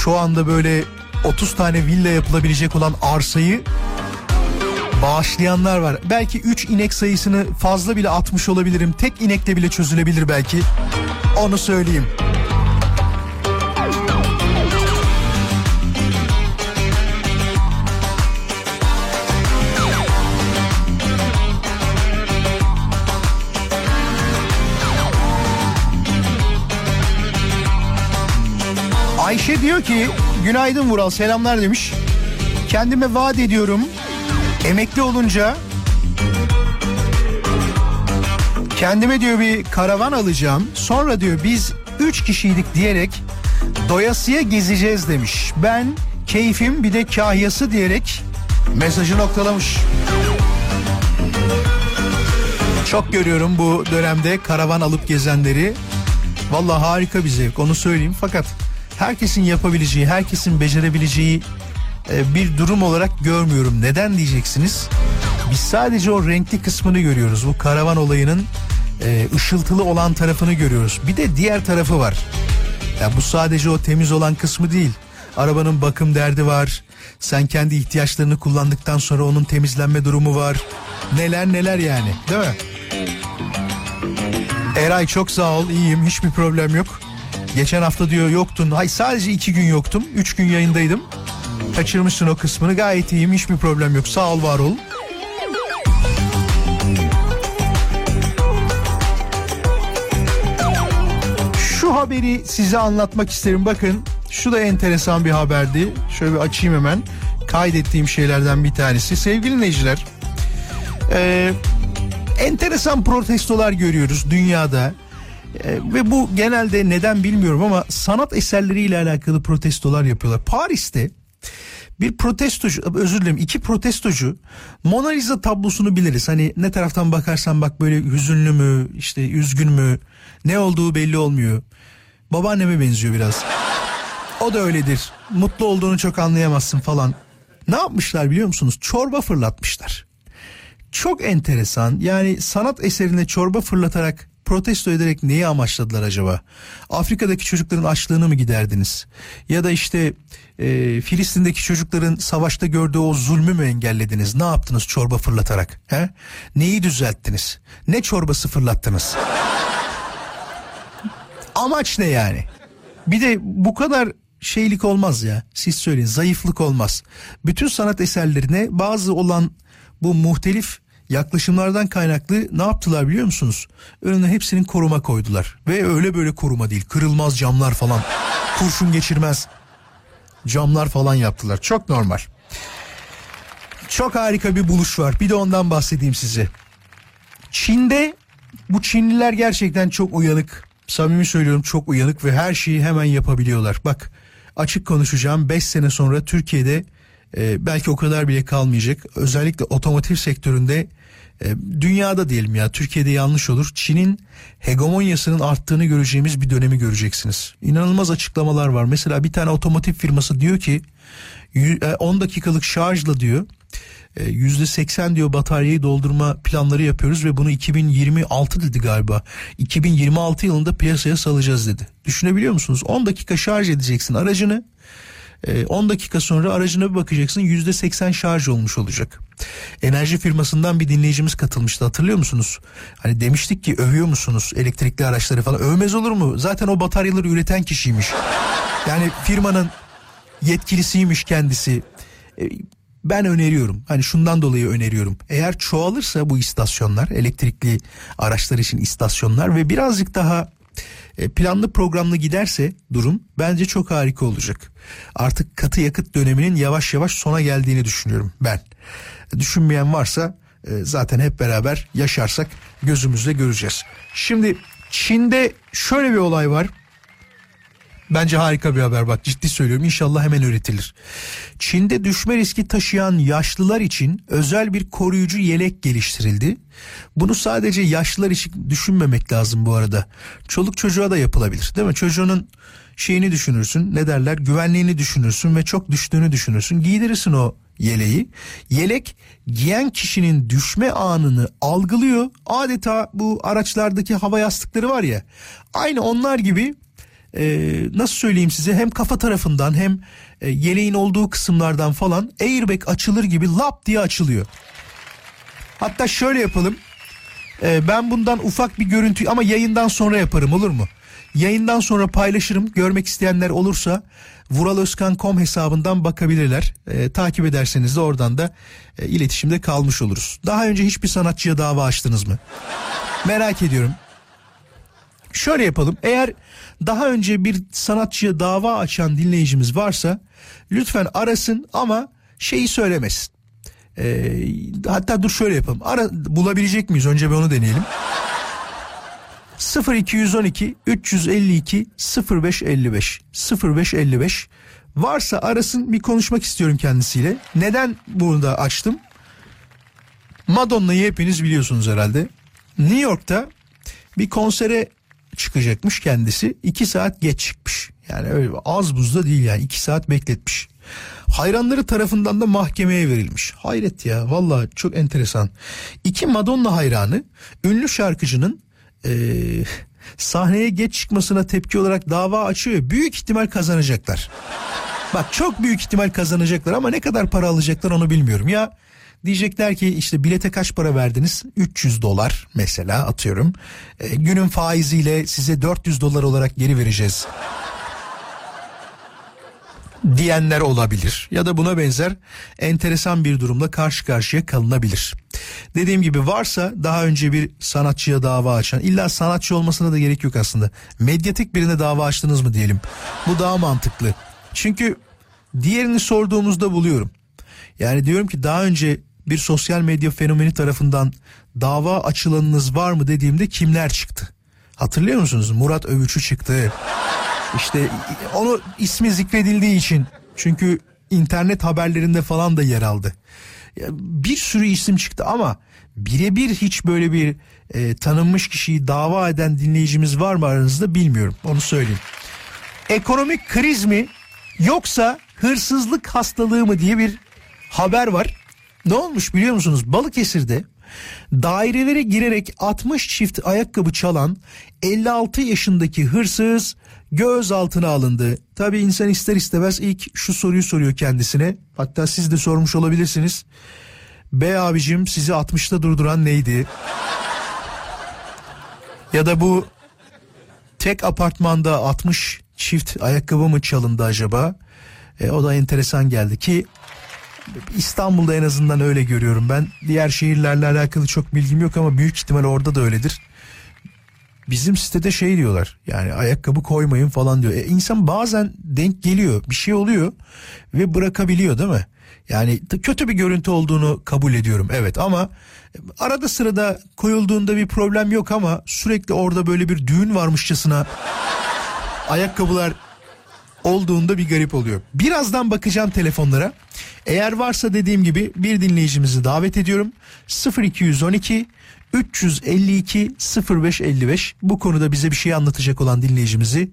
şu anda böyle 30 tane villa yapılabilecek olan arsayı bağışlayanlar var. Belki 3 inek sayısını fazla bile atmış olabilirim. Tek inekle bile çözülebilir belki. Onu söyleyeyim. Ayşe diyor ki günaydın Vural selamlar demiş. Kendime vaat ediyorum emekli olunca kendime diyor bir karavan alacağım. Sonra diyor biz üç kişiydik diyerek doyasıya gezeceğiz demiş. Ben keyfim bir de kahyası diyerek mesajı noktalamış. Çok görüyorum bu dönemde karavan alıp gezenleri. Vallahi harika bir zevk onu söyleyeyim. Fakat herkesin yapabileceği, herkesin becerebileceği e, bir durum olarak görmüyorum. Neden diyeceksiniz? Biz sadece o renkli kısmını görüyoruz. Bu karavan olayının e, ışıltılı olan tarafını görüyoruz. Bir de diğer tarafı var. Ya bu sadece o temiz olan kısmı değil. Arabanın bakım derdi var. Sen kendi ihtiyaçlarını kullandıktan sonra onun temizlenme durumu var. Neler neler yani değil mi? Eray çok sağ ol iyiyim hiçbir problem yok. Geçen hafta diyor yoktun. Hay sadece iki gün yoktum. Üç gün yayındaydım. Kaçırmışsın o kısmını gayet iyiyim hiçbir problem yok. Sağ ol var ol. Şu haberi size anlatmak isterim. Bakın şu da enteresan bir haberdi. Şöyle bir açayım hemen. Kaydettiğim şeylerden bir tanesi. Sevgili dinleyiciler. Ee, enteresan protestolar görüyoruz dünyada. Ee, ve bu genelde neden bilmiyorum ama sanat eserleriyle alakalı protestolar yapıyorlar. Paris'te bir protestocu özür dilerim iki protestocu Mona Lisa tablosunu biliriz. Hani ne taraftan bakarsan bak böyle hüzünlü mü işte üzgün mü ne olduğu belli olmuyor. Babaanneme benziyor biraz. O da öyledir. Mutlu olduğunu çok anlayamazsın falan. Ne yapmışlar biliyor musunuz? Çorba fırlatmışlar. Çok enteresan. Yani sanat eserine çorba fırlatarak protesto ederek neyi amaçladılar acaba? Afrika'daki çocukların açlığını mı giderdiniz? Ya da işte e, Filistin'deki çocukların savaşta gördüğü o zulmü mü engellediniz? Ne yaptınız çorba fırlatarak? He? Neyi düzelttiniz? Ne çorbası fırlattınız? Amaç ne yani? Bir de bu kadar şeylik olmaz ya. Siz söyleyin zayıflık olmaz. Bütün sanat eserlerine bazı olan bu muhtelif yaklaşımlardan kaynaklı ne yaptılar biliyor musunuz? Önüne hepsinin koruma koydular. Ve öyle böyle koruma değil. Kırılmaz camlar falan. Kurşun geçirmez camlar falan yaptılar. Çok normal. Çok harika bir buluş var. Bir de ondan bahsedeyim size. Çin'de bu Çinliler gerçekten çok uyanık. Samimi söylüyorum çok uyanık ve her şeyi hemen yapabiliyorlar. Bak açık konuşacağım 5 sene sonra Türkiye'de e, belki o kadar bile kalmayacak. Özellikle otomotiv sektöründe dünyada diyelim ya Türkiye'de yanlış olur. Çin'in hegemonyasının arttığını göreceğimiz bir dönemi göreceksiniz. İnanılmaz açıklamalar var. Mesela bir tane otomotiv firması diyor ki 10 dakikalık şarjla diyor yüzde seksen diyor bataryayı doldurma planları yapıyoruz ve bunu 2026 dedi galiba. 2026 yılında piyasaya salacağız dedi. Düşünebiliyor musunuz? 10 dakika şarj edeceksin aracını. 10 dakika sonra aracına bir bakacaksın yüzde seksen şarj olmuş olacak. Enerji firmasından bir dinleyicimiz katılmıştı hatırlıyor musunuz? Hani demiştik ki övüyor musunuz elektrikli araçları falan övmez olur mu? Zaten o bataryaları üreten kişiymiş. Yani firmanın yetkilisiymiş kendisi ben öneriyorum. Hani şundan dolayı öneriyorum. Eğer çoğalırsa bu istasyonlar, elektrikli araçlar için istasyonlar ve birazcık daha planlı programlı giderse durum bence çok harika olacak. Artık katı yakıt döneminin yavaş yavaş sona geldiğini düşünüyorum ben. Düşünmeyen varsa e, zaten hep beraber yaşarsak gözümüzle göreceğiz. Şimdi Çin'de şöyle bir olay var. Bence harika bir haber bak ciddi söylüyorum inşallah hemen üretilir. Çin'de düşme riski taşıyan yaşlılar için özel bir koruyucu yelek geliştirildi. Bunu sadece yaşlılar için düşünmemek lazım bu arada. Çoluk çocuğa da yapılabilir değil mi? Çocuğunun şeyini düşünürsün ne derler güvenliğini düşünürsün ve çok düştüğünü düşünürsün giydirirsin o yeleği. Yelek giyen kişinin düşme anını algılıyor. Adeta bu araçlardaki hava yastıkları var ya aynı onlar gibi e, nasıl söyleyeyim size hem kafa tarafından hem e, yeleğin olduğu kısımlardan falan airbag açılır gibi lap diye açılıyor. Hatta şöyle yapalım. E, ben bundan ufak bir görüntü ama yayından sonra yaparım olur mu? Yayından sonra paylaşırım. Görmek isteyenler olursa vuraloskan.com hesabından bakabilirler. E, takip ederseniz de oradan da e, iletişimde kalmış oluruz. Daha önce hiçbir sanatçıya dava açtınız mı? Merak ediyorum. Şöyle yapalım. Eğer daha önce bir sanatçıya dava açan dinleyicimiz varsa lütfen arasın ama şeyi söylemesin. Ee, hatta dur şöyle yapalım. Ara, bulabilecek miyiz? Önce bir onu deneyelim. 0212 352 0555 0555 varsa arasın bir konuşmak istiyorum kendisiyle. Neden bunu da açtım? Madonna'yı hepiniz biliyorsunuz herhalde. New York'ta bir konsere çıkacakmış kendisi. iki saat geç çıkmış. Yani öyle az buzda değil yani iki saat bekletmiş. Hayranları tarafından da mahkemeye verilmiş. Hayret ya valla çok enteresan. İki Madonna hayranı ünlü şarkıcının e, sahneye geç çıkmasına tepki olarak dava açıyor. Büyük ihtimal kazanacaklar. Bak çok büyük ihtimal kazanacaklar ama ne kadar para alacaklar onu bilmiyorum. Ya diyecekler ki işte bilete kaç para verdiniz? 300 dolar mesela atıyorum. E, günün faiziyle size 400 dolar olarak geri vereceğiz diyenler olabilir ya da buna benzer enteresan bir durumla karşı karşıya kalınabilir. Dediğim gibi varsa daha önce bir sanatçıya dava açan illa sanatçı olmasına da gerek yok aslında. Medyatik birine dava açtınız mı diyelim. Bu daha mantıklı. Çünkü diğerini sorduğumuzda buluyorum. Yani diyorum ki daha önce bir sosyal medya fenomeni tarafından dava açılanınız var mı dediğimde kimler çıktı? Hatırlıyor musunuz? Murat Övüçü çıktı. İşte onu ismi zikredildiği için çünkü internet haberlerinde falan da yer aldı. Bir sürü isim çıktı ama birebir hiç böyle bir e, tanınmış kişiyi dava eden dinleyicimiz var mı aranızda bilmiyorum onu söyleyeyim. Ekonomik kriz mi yoksa hırsızlık hastalığı mı diye bir haber var. Ne olmuş biliyor musunuz? Balıkesir'de dairelere girerek 60 çift ayakkabı çalan 56 yaşındaki hırsız gözaltına alındı. Tabii insan ister istemez ilk şu soruyu soruyor kendisine. Hatta siz de sormuş olabilirsiniz. Be abicim sizi 60'ta durduran neydi? ya da bu tek apartmanda 60 çift ayakkabı mı çalındı acaba? E, o da enteresan geldi ki İstanbul'da en azından öyle görüyorum ben. Diğer şehirlerle alakalı çok bilgim yok ama büyük ihtimal orada da öyledir. Bizim sitede şey diyorlar yani ayakkabı koymayın falan diyor. E insan bazen denk geliyor bir şey oluyor ve bırakabiliyor değil mi? Yani kötü bir görüntü olduğunu kabul ediyorum evet ama arada sırada koyulduğunda bir problem yok ama sürekli orada böyle bir düğün varmışçasına ayakkabılar olduğunda bir garip oluyor. Birazdan bakacağım telefonlara. Eğer varsa dediğim gibi bir dinleyicimizi davet ediyorum. 0212 352 0555 bu konuda bize bir şey anlatacak olan dinleyicimizi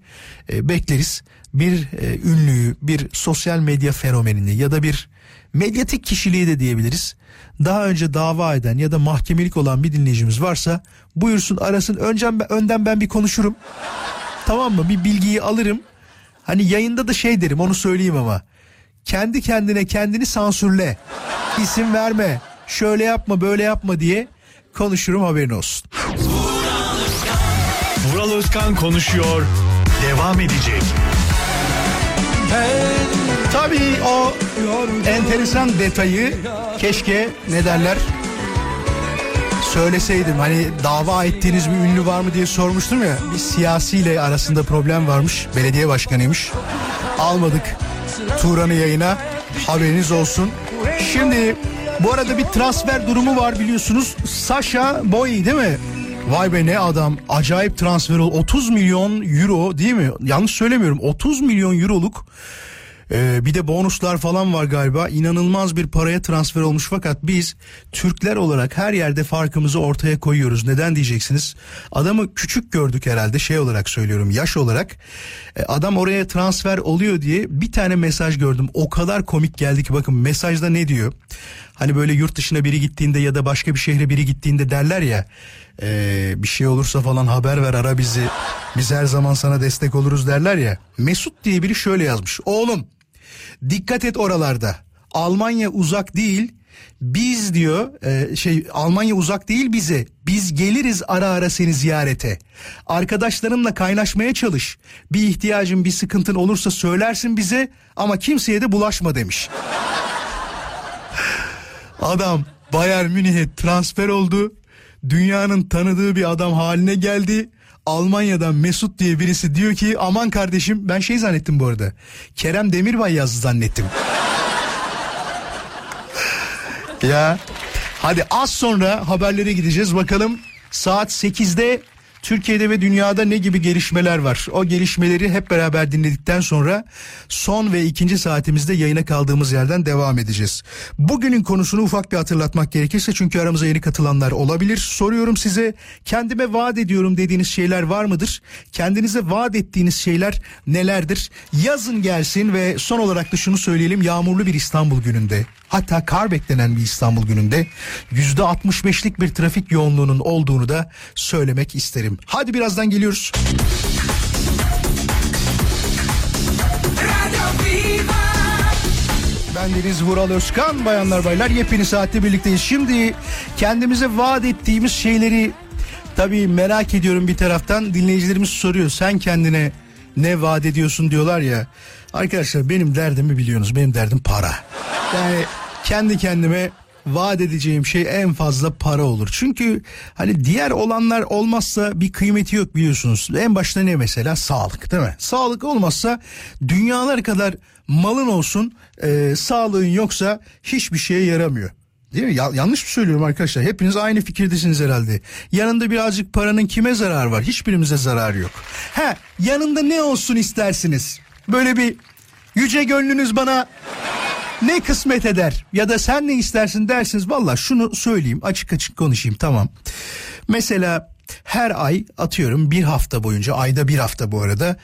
e, bekleriz. Bir e, ünlüyü, bir sosyal medya fenomenini ya da bir medyatik kişiliği de diyebiliriz. Daha önce dava eden ya da mahkemelik olan bir dinleyicimiz varsa buyursun arasın. Öncem, önden ben bir konuşurum. Tamam mı? Bir bilgiyi alırım. Hani yayında da şey derim onu söyleyeyim ama. Kendi kendine kendini sansürle. İsim verme. Şöyle yapma böyle yapma diye konuşurum haberin olsun. Vural Özkan konuşuyor. Devam edecek. Tabii o enteresan detayı keşke ne derler söyleseydim. Hani dava ettiğiniz bir ünlü var mı diye sormuştum ya. Bir siyasiyle arasında problem varmış. Belediye başkanıymış. Almadık Turan'ı yayına. Haberiniz olsun. Şimdi bu arada bir transfer durumu var biliyorsunuz. Sasha Boy değil mi? Vay be ne adam acayip transfer ol 30 milyon euro değil mi? Yanlış söylemiyorum 30 milyon euroluk ee, bir de bonuslar falan var galiba. İnanılmaz bir paraya transfer olmuş fakat biz Türkler olarak her yerde farkımızı ortaya koyuyoruz. Neden diyeceksiniz? Adamı küçük gördük herhalde şey olarak söylüyorum yaş olarak. Ee, adam oraya transfer oluyor diye bir tane mesaj gördüm. O kadar komik geldi ki bakın mesajda ne diyor? Hani böyle yurt dışına biri gittiğinde ya da başka bir şehre biri gittiğinde derler ya e, bir şey olursa falan haber ver ara bizi biz her zaman sana destek oluruz derler ya. Mesut diye biri şöyle yazmış. Oğlum dikkat et oralarda Almanya uzak değil biz diyor e, şey Almanya uzak değil bize biz geliriz ara ara seni ziyarete arkadaşlarınla kaynaşmaya çalış bir ihtiyacın bir sıkıntın olursa söylersin bize ama kimseye de bulaşma demiş. Adam Bayern Münih'e transfer oldu. Dünyanın tanıdığı bir adam haline geldi. Almanya'dan Mesut diye birisi diyor ki aman kardeşim ben şey zannettim bu arada. Kerem Demirbay yazdı zannettim. ya hadi az sonra haberlere gideceğiz bakalım saat 8'de Türkiye'de ve dünyada ne gibi gelişmeler var? O gelişmeleri hep beraber dinledikten sonra son ve ikinci saatimizde yayına kaldığımız yerden devam edeceğiz. Bugünün konusunu ufak bir hatırlatmak gerekirse çünkü aramıza yeni katılanlar olabilir. Soruyorum size kendime vaat ediyorum dediğiniz şeyler var mıdır? Kendinize vaat ettiğiniz şeyler nelerdir? Yazın gelsin ve son olarak da şunu söyleyelim yağmurlu bir İstanbul gününde hatta kar beklenen bir İstanbul gününde yüzde 65'lik bir trafik yoğunluğunun olduğunu da söylemek isterim. Hadi birazdan geliyoruz. Viva Bendeniz Vural Özkan bayanlar baylar yepyeni saatte birlikteyiz. Şimdi kendimize vaat ettiğimiz şeyleri tabii merak ediyorum bir taraftan dinleyicilerimiz soruyor. Sen kendine ne vaat ediyorsun diyorlar ya. Arkadaşlar benim derdimi biliyorsunuz benim derdim para. Yani kendi kendime vaat edeceğim şey en fazla para olur. Çünkü hani diğer olanlar olmazsa bir kıymeti yok biliyorsunuz. En başta ne mesela? Sağlık değil mi? Sağlık olmazsa dünyalar kadar malın olsun e, sağlığın yoksa hiçbir şeye yaramıyor. Değil mi? Ya, yanlış mı söylüyorum arkadaşlar? Hepiniz aynı fikirdesiniz herhalde. Yanında birazcık paranın kime zarar var? Hiçbirimize zarar yok. Ha, yanında ne olsun istersiniz? Böyle bir yüce gönlünüz bana ne kısmet eder ya da sen ne istersin dersiniz. Valla şunu söyleyeyim açık açık konuşayım tamam. Mesela her ay atıyorum bir hafta boyunca ayda bir hafta bu arada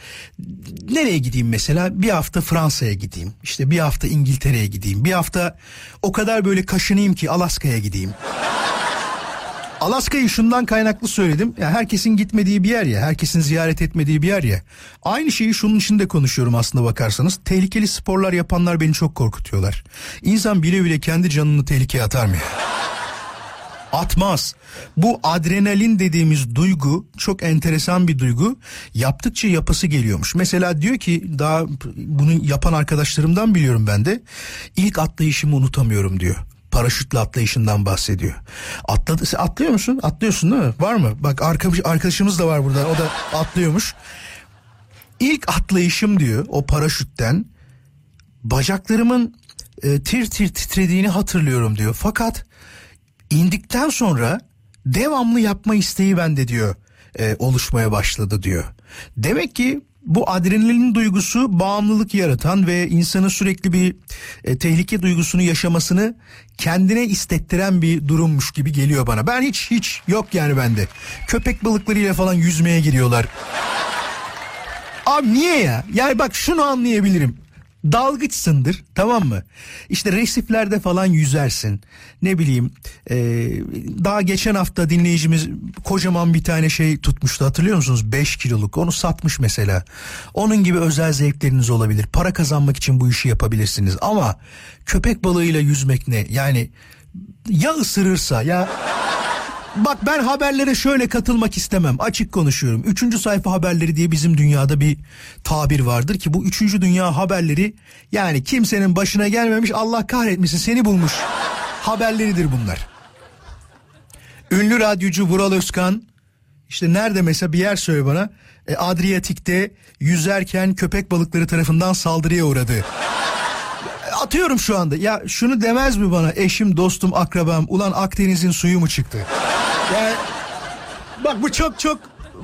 nereye gideyim mesela bir hafta Fransa'ya gideyim işte bir hafta İngiltere'ye gideyim bir hafta o kadar böyle kaşınayım ki Alaska'ya gideyim. Alaska'yı şundan kaynaklı söyledim. Ya herkesin gitmediği bir yer ya, herkesin ziyaret etmediği bir yer ya. Aynı şeyi şunun için de konuşuyorum aslında bakarsanız. Tehlikeli sporlar yapanlar beni çok korkutuyorlar. İnsan bile bile kendi canını tehlikeye atar mı ya? Atmaz. Bu adrenalin dediğimiz duygu çok enteresan bir duygu. Yaptıkça yapası geliyormuş. Mesela diyor ki daha bunu yapan arkadaşlarımdan biliyorum ben de. İlk atlayışımı unutamıyorum diyor paraşütle atlayışından bahsediyor. Atladı, sen atlıyor musun? Atlıyorsun değil mi? Var mı? Bak arkadaşımız da var burada. O da atlıyormuş. İlk atlayışım diyor o paraşütten bacaklarımın e, tir tir titrediğini hatırlıyorum diyor. Fakat indikten sonra devamlı yapma isteği bende diyor e, oluşmaya başladı diyor. Demek ki bu adrenalin duygusu bağımlılık yaratan ve insanı sürekli bir e, tehlike duygusunu yaşamasını kendine istettiren bir durummuş gibi geliyor bana. Ben hiç hiç yok yani bende. Köpek balıklarıyla falan yüzmeye giriyorlar. Abi niye ya? Yani bak şunu anlayabilirim dalgıçsındır tamam mı? İşte resiflerde falan yüzersin. Ne bileyim e, daha geçen hafta dinleyicimiz kocaman bir tane şey tutmuştu hatırlıyor musunuz? 5 kiloluk onu satmış mesela. Onun gibi özel zevkleriniz olabilir. Para kazanmak için bu işi yapabilirsiniz. Ama köpek balığıyla yüzmek ne? Yani ya ısırırsa ya Bak ben haberlere şöyle katılmak istemem. Açık konuşuyorum. Üçüncü sayfa haberleri diye bizim dünyada bir tabir vardır ki bu üçüncü dünya haberleri yani kimsenin başına gelmemiş Allah kahretmesin seni bulmuş haberleridir bunlar. Ünlü radyocu Vural Özkan işte nerede mesela bir yer söyle bana e, Adriyatik'te yüzerken köpek balıkları tarafından saldırıya uğradı atıyorum şu anda. Ya şunu demez mi bana eşim, dostum, akrabam ulan Akdeniz'in suyu mu çıktı? Yani bak bu çok çok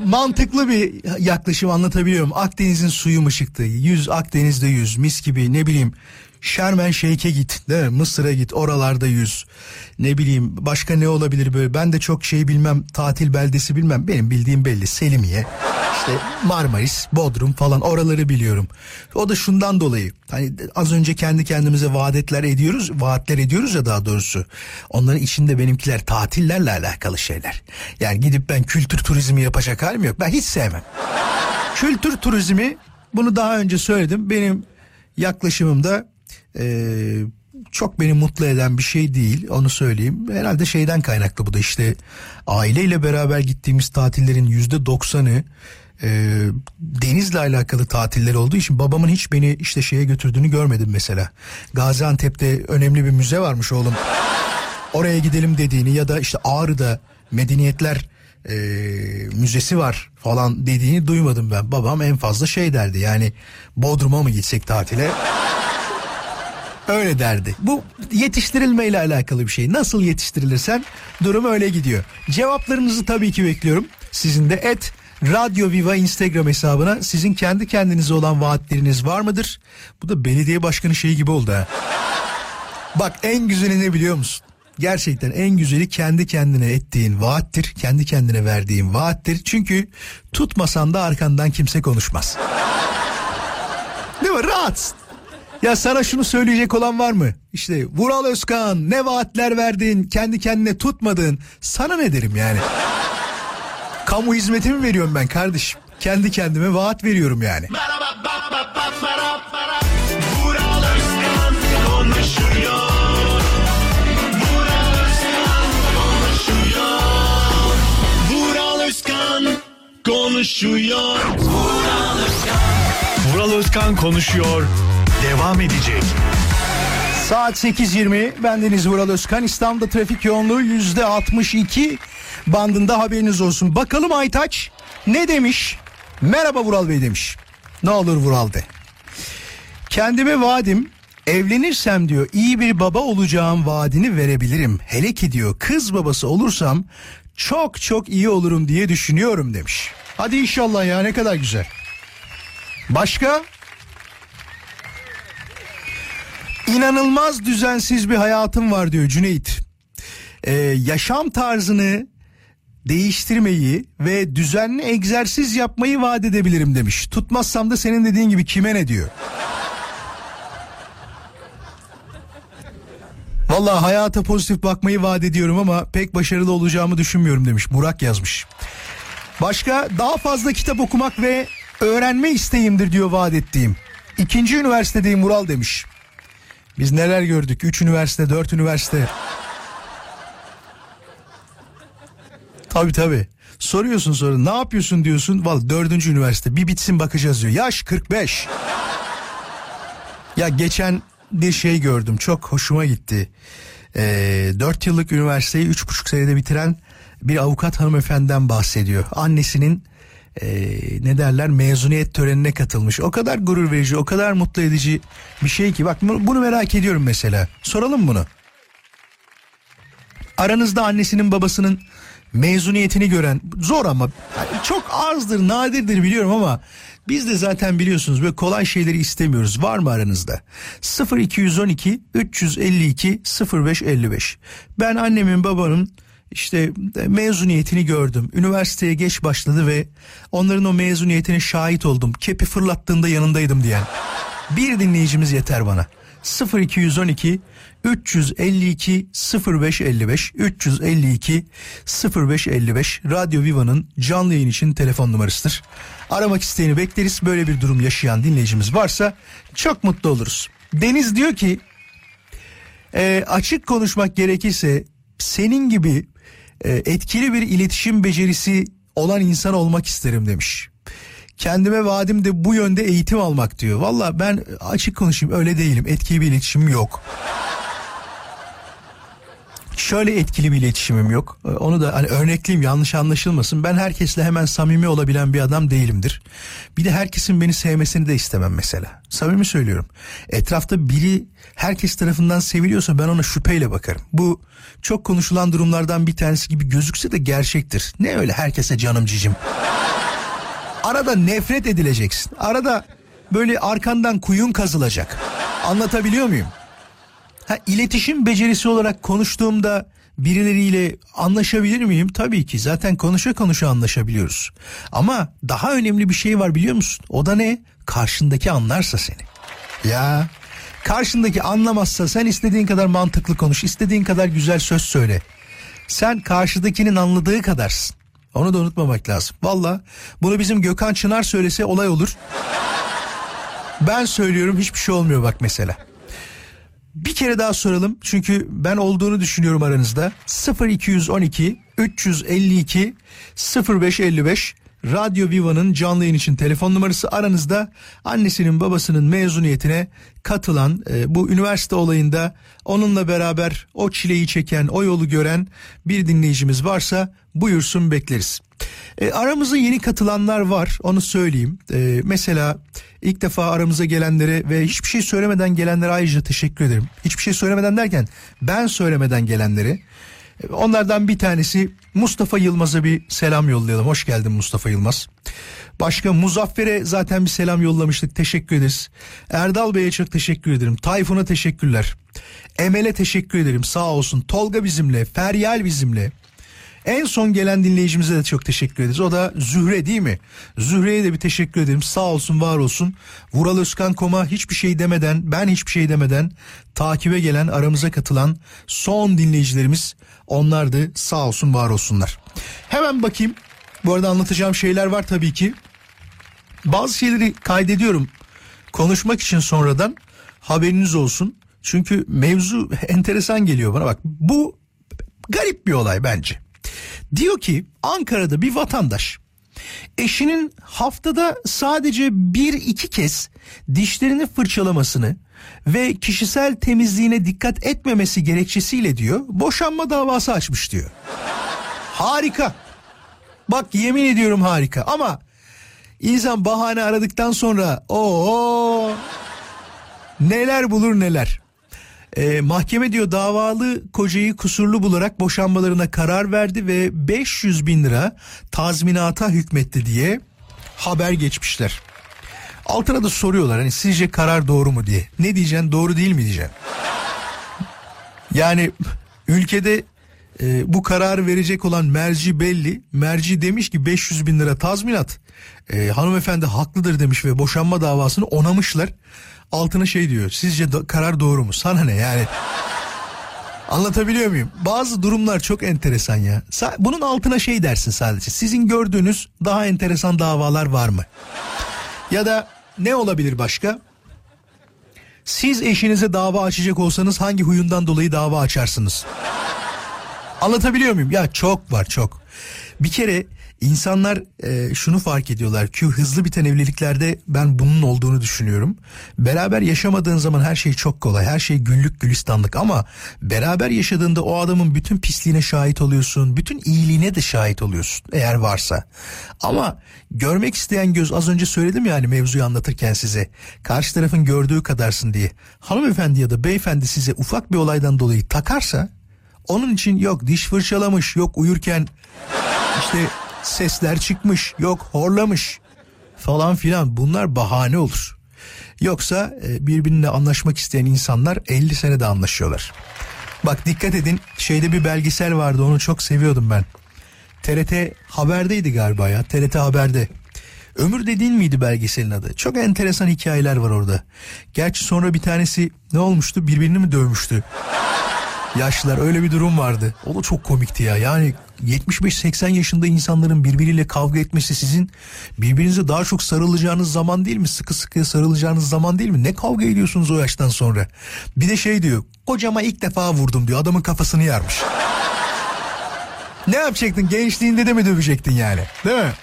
mantıklı bir yaklaşım anlatabiliyorum. Akdeniz'in suyu mu çıktı? Yüz Akdeniz'de yüz mis gibi ne bileyim Şermen Şeyh'e git değil mi? Mısır'a git oralarda yüz. Ne bileyim başka ne olabilir böyle ben de çok şey bilmem tatil beldesi bilmem benim bildiğim belli Selimiye işte Marmaris Bodrum falan oraları biliyorum. O da şundan dolayı hani az önce kendi kendimize vaadetler ediyoruz vaatler ediyoruz ya daha doğrusu. Onların içinde benimkiler tatillerle alakalı şeyler. Yani gidip ben kültür turizmi yapacak halim yok ben hiç sevmem. kültür turizmi bunu daha önce söyledim benim yaklaşımımda ee, çok beni mutlu eden bir şey değil onu söyleyeyim. Herhalde şeyden kaynaklı bu da işte aileyle beraber gittiğimiz tatillerin yüzde doksanı e, denizle alakalı tatiller olduğu için babamın hiç beni işte şeye götürdüğünü görmedim mesela. Gaziantep'te önemli bir müze varmış oğlum. Oraya gidelim dediğini ya da işte Ağrı'da medeniyetler e, müzesi var falan dediğini duymadım ben. Babam en fazla şey derdi yani Bodrum'a mı gitsek tatile? Öyle derdi. Bu yetiştirilme ile alakalı bir şey. Nasıl yetiştirilirsen durum öyle gidiyor. Cevaplarınızı tabii ki bekliyorum. Sizin de et Radyo Viva Instagram hesabına sizin kendi kendinize olan vaatleriniz var mıdır? Bu da belediye başkanı şeyi gibi oldu ha. Bak en güzeli ne biliyor musun? Gerçekten en güzeli kendi kendine ettiğin vaattir. Kendi kendine verdiğin vaattir. Çünkü tutmasan da arkandan kimse konuşmaz. Değil mi? Rahatsın. Ya sana şunu söyleyecek olan var mı? İşte Vural Özkan ne vaatler verdin kendi kendine tutmadın. Sana ne derim yani? Kamu hizmeti mi veriyorum ben kardeşim? Kendi kendime vaat veriyorum yani. konuşuyor. Vural Özkan. Vural Özkan konuşuyor. Devam edecek. Saat 8.20 bendeniz Vural Özkan İstanbul'da trafik yoğunluğu %62 bandında haberiniz olsun. Bakalım Aytaç ne demiş? Merhaba Vural Bey demiş. Ne olur Vural de. Kendime vaadim evlenirsem diyor iyi bir baba olacağım vaadini verebilirim. Hele ki diyor kız babası olursam çok çok iyi olurum diye düşünüyorum demiş. Hadi inşallah ya ne kadar güzel. Başka? İnanılmaz düzensiz bir hayatım var diyor Cüneyt. Ee, yaşam tarzını değiştirmeyi ve düzenli egzersiz yapmayı vaat edebilirim demiş. Tutmazsam da senin dediğin gibi kime ne diyor. Vallahi hayata pozitif bakmayı vaat ediyorum ama pek başarılı olacağımı düşünmüyorum demiş. Burak yazmış. Başka daha fazla kitap okumak ve öğrenme isteğimdir diyor vaat ettiğim. İkinci üniversitedeyim Mural demiş. Biz neler gördük? Üç üniversite, dört üniversite. Tabii tabii. Soruyorsun sonra ne yapıyorsun diyorsun. Vallahi dördüncü üniversite bir bitsin bakacağız diyor. Yaş 45. ya geçen bir şey gördüm çok hoşuma gitti. Ee, 4 yıllık üniversiteyi üç buçuk senede bitiren bir avukat hanımefendiden bahsediyor. Annesinin e, ne derler mezuniyet törenine katılmış. O kadar gurur verici, o kadar mutlu edici bir şey ki. Bak bunu merak ediyorum mesela. Soralım bunu. Aranızda annesinin babasının mezuniyetini gören zor ama çok azdır nadirdir biliyorum ama biz de zaten biliyorsunuz böyle kolay şeyleri istemiyoruz. Var mı aranızda? 0212 352 0555. Ben annemin babanın işte mezuniyetini gördüm. Üniversiteye geç başladı ve onların o mezuniyetine şahit oldum. Kepi fırlattığında yanındaydım diyen. Bir dinleyicimiz yeter bana. 0212 352 0555 352 0555 Radyo Viva'nın canlı yayın için telefon numarasıdır. Aramak isteyeni bekleriz. Böyle bir durum yaşayan dinleyicimiz varsa çok mutlu oluruz. Deniz diyor ki e, açık konuşmak gerekirse senin gibi e, etkili bir iletişim becerisi olan insan olmak isterim demiş. Kendime vaadim de bu yönde eğitim almak diyor. Valla ben açık konuşayım öyle değilim. Etkili bir iletişimim yok. Şöyle etkili bir iletişimim yok. Ee, Onu da hani örnekleyeyim yanlış anlaşılmasın. Ben herkesle hemen samimi olabilen bir adam değilimdir. Bir de herkesin beni sevmesini de istemem mesela. Samimi söylüyorum. Etrafta biri herkes tarafından seviliyorsa ben ona şüpheyle bakarım. Bu çok konuşulan durumlardan bir tanesi gibi gözükse de gerçektir. Ne öyle herkese canım cicim. Arada nefret edileceksin. Arada böyle arkandan kuyun kazılacak. Anlatabiliyor muyum? Ha, iletişim becerisi olarak konuştuğumda birileriyle anlaşabilir miyim? Tabii ki zaten konuşa konuşa anlaşabiliyoruz. Ama daha önemli bir şey var biliyor musun? O da ne? Karşındaki anlarsa seni. Ya karşındaki anlamazsa sen istediğin kadar mantıklı konuş, istediğin kadar güzel söz söyle. Sen karşıdakinin anladığı kadarsın. Onu da unutmamak lazım. Valla bunu bizim Gökhan Çınar söylese olay olur. Ben söylüyorum hiçbir şey olmuyor bak mesela. Bir kere daha soralım çünkü ben olduğunu düşünüyorum aranızda. 0212 352 0555 Radyo Viva'nın canlı yayın için telefon numarası aranızda annesinin babasının mezuniyetine katılan e, bu üniversite olayında onunla beraber o çileyi çeken o yolu gören bir dinleyicimiz varsa buyursun bekleriz. E, aramıza yeni katılanlar var onu söyleyeyim. E, mesela ilk defa aramıza gelenlere ve hiçbir şey söylemeden gelenlere ayrıca teşekkür ederim. Hiçbir şey söylemeden derken ben söylemeden gelenlere. E, onlardan bir tanesi Mustafa Yılmaz'a bir selam yollayalım. Hoş geldin Mustafa Yılmaz. Başka Muzaffer'e zaten bir selam yollamıştık. Teşekkür ederiz. Erdal Bey'e çok teşekkür ederim. Tayfun'a teşekkürler. Emel'e teşekkür ederim. Sağ olsun. Tolga bizimle. Feryal bizimle. En son gelen dinleyicimize de çok teşekkür ederiz. O da Zühre değil mi? Zühre'ye de bir teşekkür ederim. Sağ olsun var olsun. Vural Özkan Koma hiçbir şey demeden ben hiçbir şey demeden takibe gelen aramıza katılan son dinleyicilerimiz onlardı. Sağ olsun var olsunlar. Hemen bakayım. Bu arada anlatacağım şeyler var tabii ki. Bazı şeyleri kaydediyorum. Konuşmak için sonradan haberiniz olsun. Çünkü mevzu enteresan geliyor bana bak. Bu garip bir olay bence. Diyor ki Ankara'da bir vatandaş eşinin haftada sadece bir iki kez dişlerini fırçalamasını ve kişisel temizliğine dikkat etmemesi gerekçesiyle diyor boşanma davası açmış diyor. Harika. Bak yemin ediyorum harika ama insan bahane aradıktan sonra o neler bulur neler. Ee, mahkeme diyor davalı kocayı kusurlu bularak boşanmalarına karar verdi ve 500 bin lira tazminata hükmetti diye haber geçmişler. Altına da soruyorlar hani sizce karar doğru mu diye. Ne diyeceksin doğru değil mi diyeceksin. Yani ülkede e, bu kararı verecek olan merci belli. Merci demiş ki 500 bin lira tazminat. E, hanımefendi haklıdır demiş ve boşanma davasını onamışlar. Altına şey diyor sizce da, karar doğru mu? Sana ne yani? Anlatabiliyor muyum? Bazı durumlar çok enteresan ya. Bunun altına şey dersin sadece. Sizin gördüğünüz daha enteresan davalar var mı? Ya da ne olabilir başka? Siz eşinize dava açacak olsanız hangi huyundan dolayı dava açarsınız? Anlatabiliyor muyum? Ya çok var çok. Bir kere insanlar e, şunu fark ediyorlar ki hızlı biten evliliklerde ben bunun olduğunu düşünüyorum. Beraber yaşamadığın zaman her şey çok kolay. Her şey güllük gülistanlık ama beraber yaşadığında o adamın bütün pisliğine şahit oluyorsun. Bütün iyiliğine de şahit oluyorsun eğer varsa. Ama görmek isteyen göz az önce söyledim yani mevzuyu anlatırken size. Karşı tarafın gördüğü kadarsın diye. Hanımefendi ya da beyefendi size ufak bir olaydan dolayı takarsa onun için yok diş fırçalamış, yok uyurken işte sesler çıkmış, yok horlamış falan filan bunlar bahane olur. Yoksa e, birbirine anlaşmak isteyen insanlar 50 senede anlaşıyorlar. Bak dikkat edin şeyde bir belgesel vardı onu çok seviyordum ben. TRT Haber'deydi galiba ya TRT Haber'de. Ömür dediğin miydi belgeselin adı? Çok enteresan hikayeler var orada. Gerçi sonra bir tanesi ne olmuştu birbirini mi dövmüştü? Yaşlılar öyle bir durum vardı. O da çok komikti ya. Yani 75-80 yaşında insanların birbiriyle kavga etmesi sizin birbirinize daha çok sarılacağınız zaman değil mi? Sıkı sıkı sarılacağınız zaman değil mi? Ne kavga ediyorsunuz o yaştan sonra? Bir de şey diyor. Kocama ilk defa vurdum diyor. Adamın kafasını yarmış. ne yapacaktın? Gençliğinde de mi dövecektin yani? Değil mi?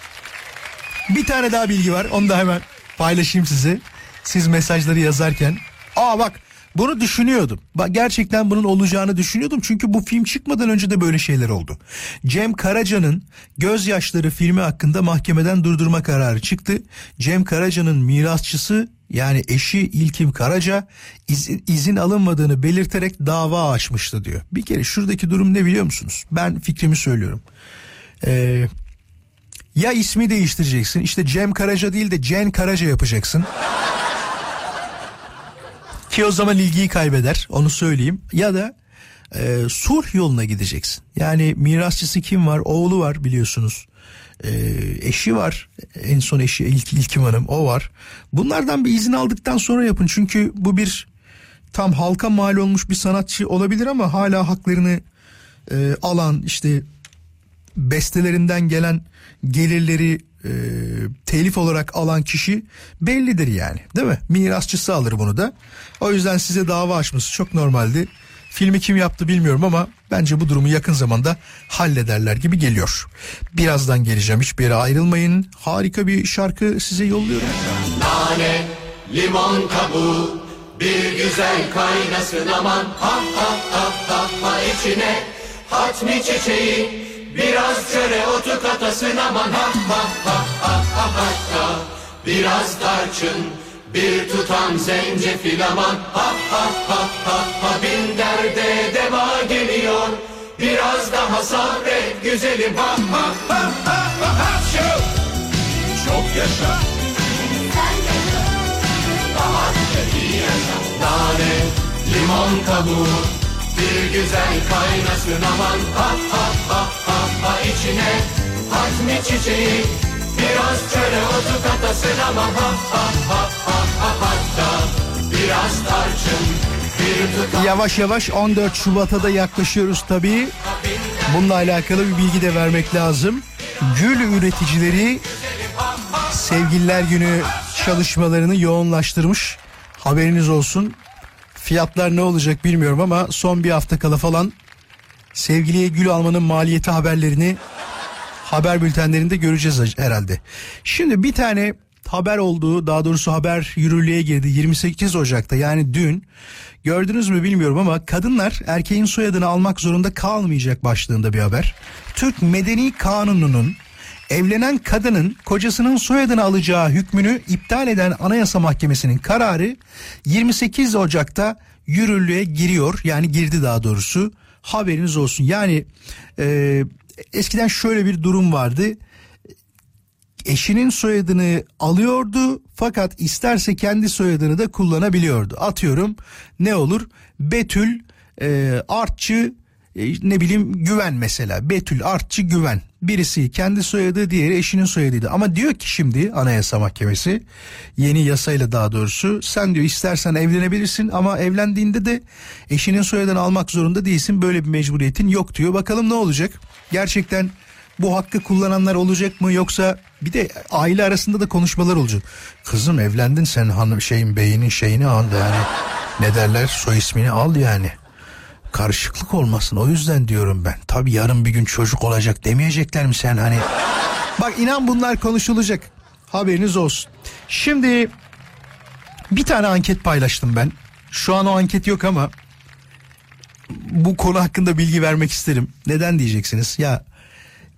Bir tane daha bilgi var. Onu da hemen paylaşayım size. Siz mesajları yazarken. Aa bak bunu düşünüyordum. Gerçekten bunun olacağını düşünüyordum. Çünkü bu film çıkmadan önce de böyle şeyler oldu. Cem Karaca'nın Gözyaşları filmi hakkında mahkemeden durdurma kararı çıktı. Cem Karaca'nın mirasçısı yani eşi İlkim Karaca izin, izin alınmadığını belirterek dava açmıştı diyor. Bir kere şuradaki durum ne biliyor musunuz? Ben fikrimi söylüyorum. Ee, ya ismi değiştireceksin işte Cem Karaca değil de Cem Karaca yapacaksın. Ki o zaman ilgiyi kaybeder onu söyleyeyim. Ya da e, sulh yoluna gideceksin. Yani mirasçısı kim var? Oğlu var biliyorsunuz. E, eşi var. En son eşi İlk, İlkim Hanım o var. Bunlardan bir izin aldıktan sonra yapın. Çünkü bu bir tam halka mal olmuş bir sanatçı olabilir ama hala haklarını e, alan işte bestelerinden gelen gelirleri e, telif olarak alan kişi bellidir yani değil mi? Mirasçısı alır bunu da. O yüzden size dava açması çok normaldi. Filmi kim yaptı bilmiyorum ama bence bu durumu yakın zamanda hallederler gibi geliyor. Birazdan geleceğim hiçbir yere ayrılmayın. Harika bir şarkı size yolluyorum. Nane, limon kabuğu, bir güzel kaynasın aman ha ha ha ha ha içine hatmi çiçeği, biraz çöre otu katasın aman ha ha ha ha ha ha ha biraz tarçın, bir tutam zencefil aman ha ha ha ha ha bin derde deva geliyor, biraz daha sabret güzelim ha ha ha ha ha ha şu çok yaşa. Nane, limon kabuğu Bir güzel kaynasın aman Ha ha ha ha içine Hazmi çiçeği Biraz çöre otu katasın aman Ha ha ha ha ha hatta Biraz tarçın Yavaş yavaş 14 Şubat'a da yaklaşıyoruz tabii. Bununla alakalı bir bilgi de vermek lazım. Gül üreticileri Sevgililer Günü çalışmalarını yoğunlaştırmış. Haberiniz olsun. Fiyatlar ne olacak bilmiyorum ama son bir hafta kala falan sevgiliye gül almanın maliyeti haberlerini haber bültenlerinde göreceğiz herhalde. Şimdi bir tane haber oldu daha doğrusu haber yürürlüğe girdi 28 Ocak'ta yani dün gördünüz mü bilmiyorum ama kadınlar erkeğin soyadını almak zorunda kalmayacak başlığında bir haber. Türk Medeni Kanunu'nun evlenen kadının kocasının soyadını alacağı hükmünü iptal eden Anayasa Mahkemesi'nin kararı 28 Ocak'ta yürürlüğe giriyor yani girdi daha doğrusu haberiniz olsun. Yani e, eskiden şöyle bir durum vardı. Eşinin soyadını alıyordu fakat isterse kendi soyadını da kullanabiliyordu. Atıyorum ne olur? Betül e, Artçı ne bileyim Güven mesela. Betül Artçı Güven. Birisi kendi soyadı diğeri eşinin soyadıydı. Ama diyor ki şimdi Anayasa Mahkemesi yeni yasayla daha doğrusu sen diyor istersen evlenebilirsin ama evlendiğinde de eşinin soyadını almak zorunda değilsin. Böyle bir mecburiyetin yok diyor. Bakalım ne olacak? Gerçekten bu hakkı kullananlar olacak mı? Yoksa bir de aile arasında da konuşmalar olacak. Kızım evlendin sen hanım şeyin beyinin şeyini al yani. Ne derler? Soy ismini al yani. Karışıklık olmasın o yüzden diyorum ben. Tabi yarın bir gün çocuk olacak demeyecekler mi sen hani. Bak inan bunlar konuşulacak. Haberiniz olsun. Şimdi bir tane anket paylaştım ben. Şu an o anket yok ama bu konu hakkında bilgi vermek isterim. Neden diyeceksiniz? Ya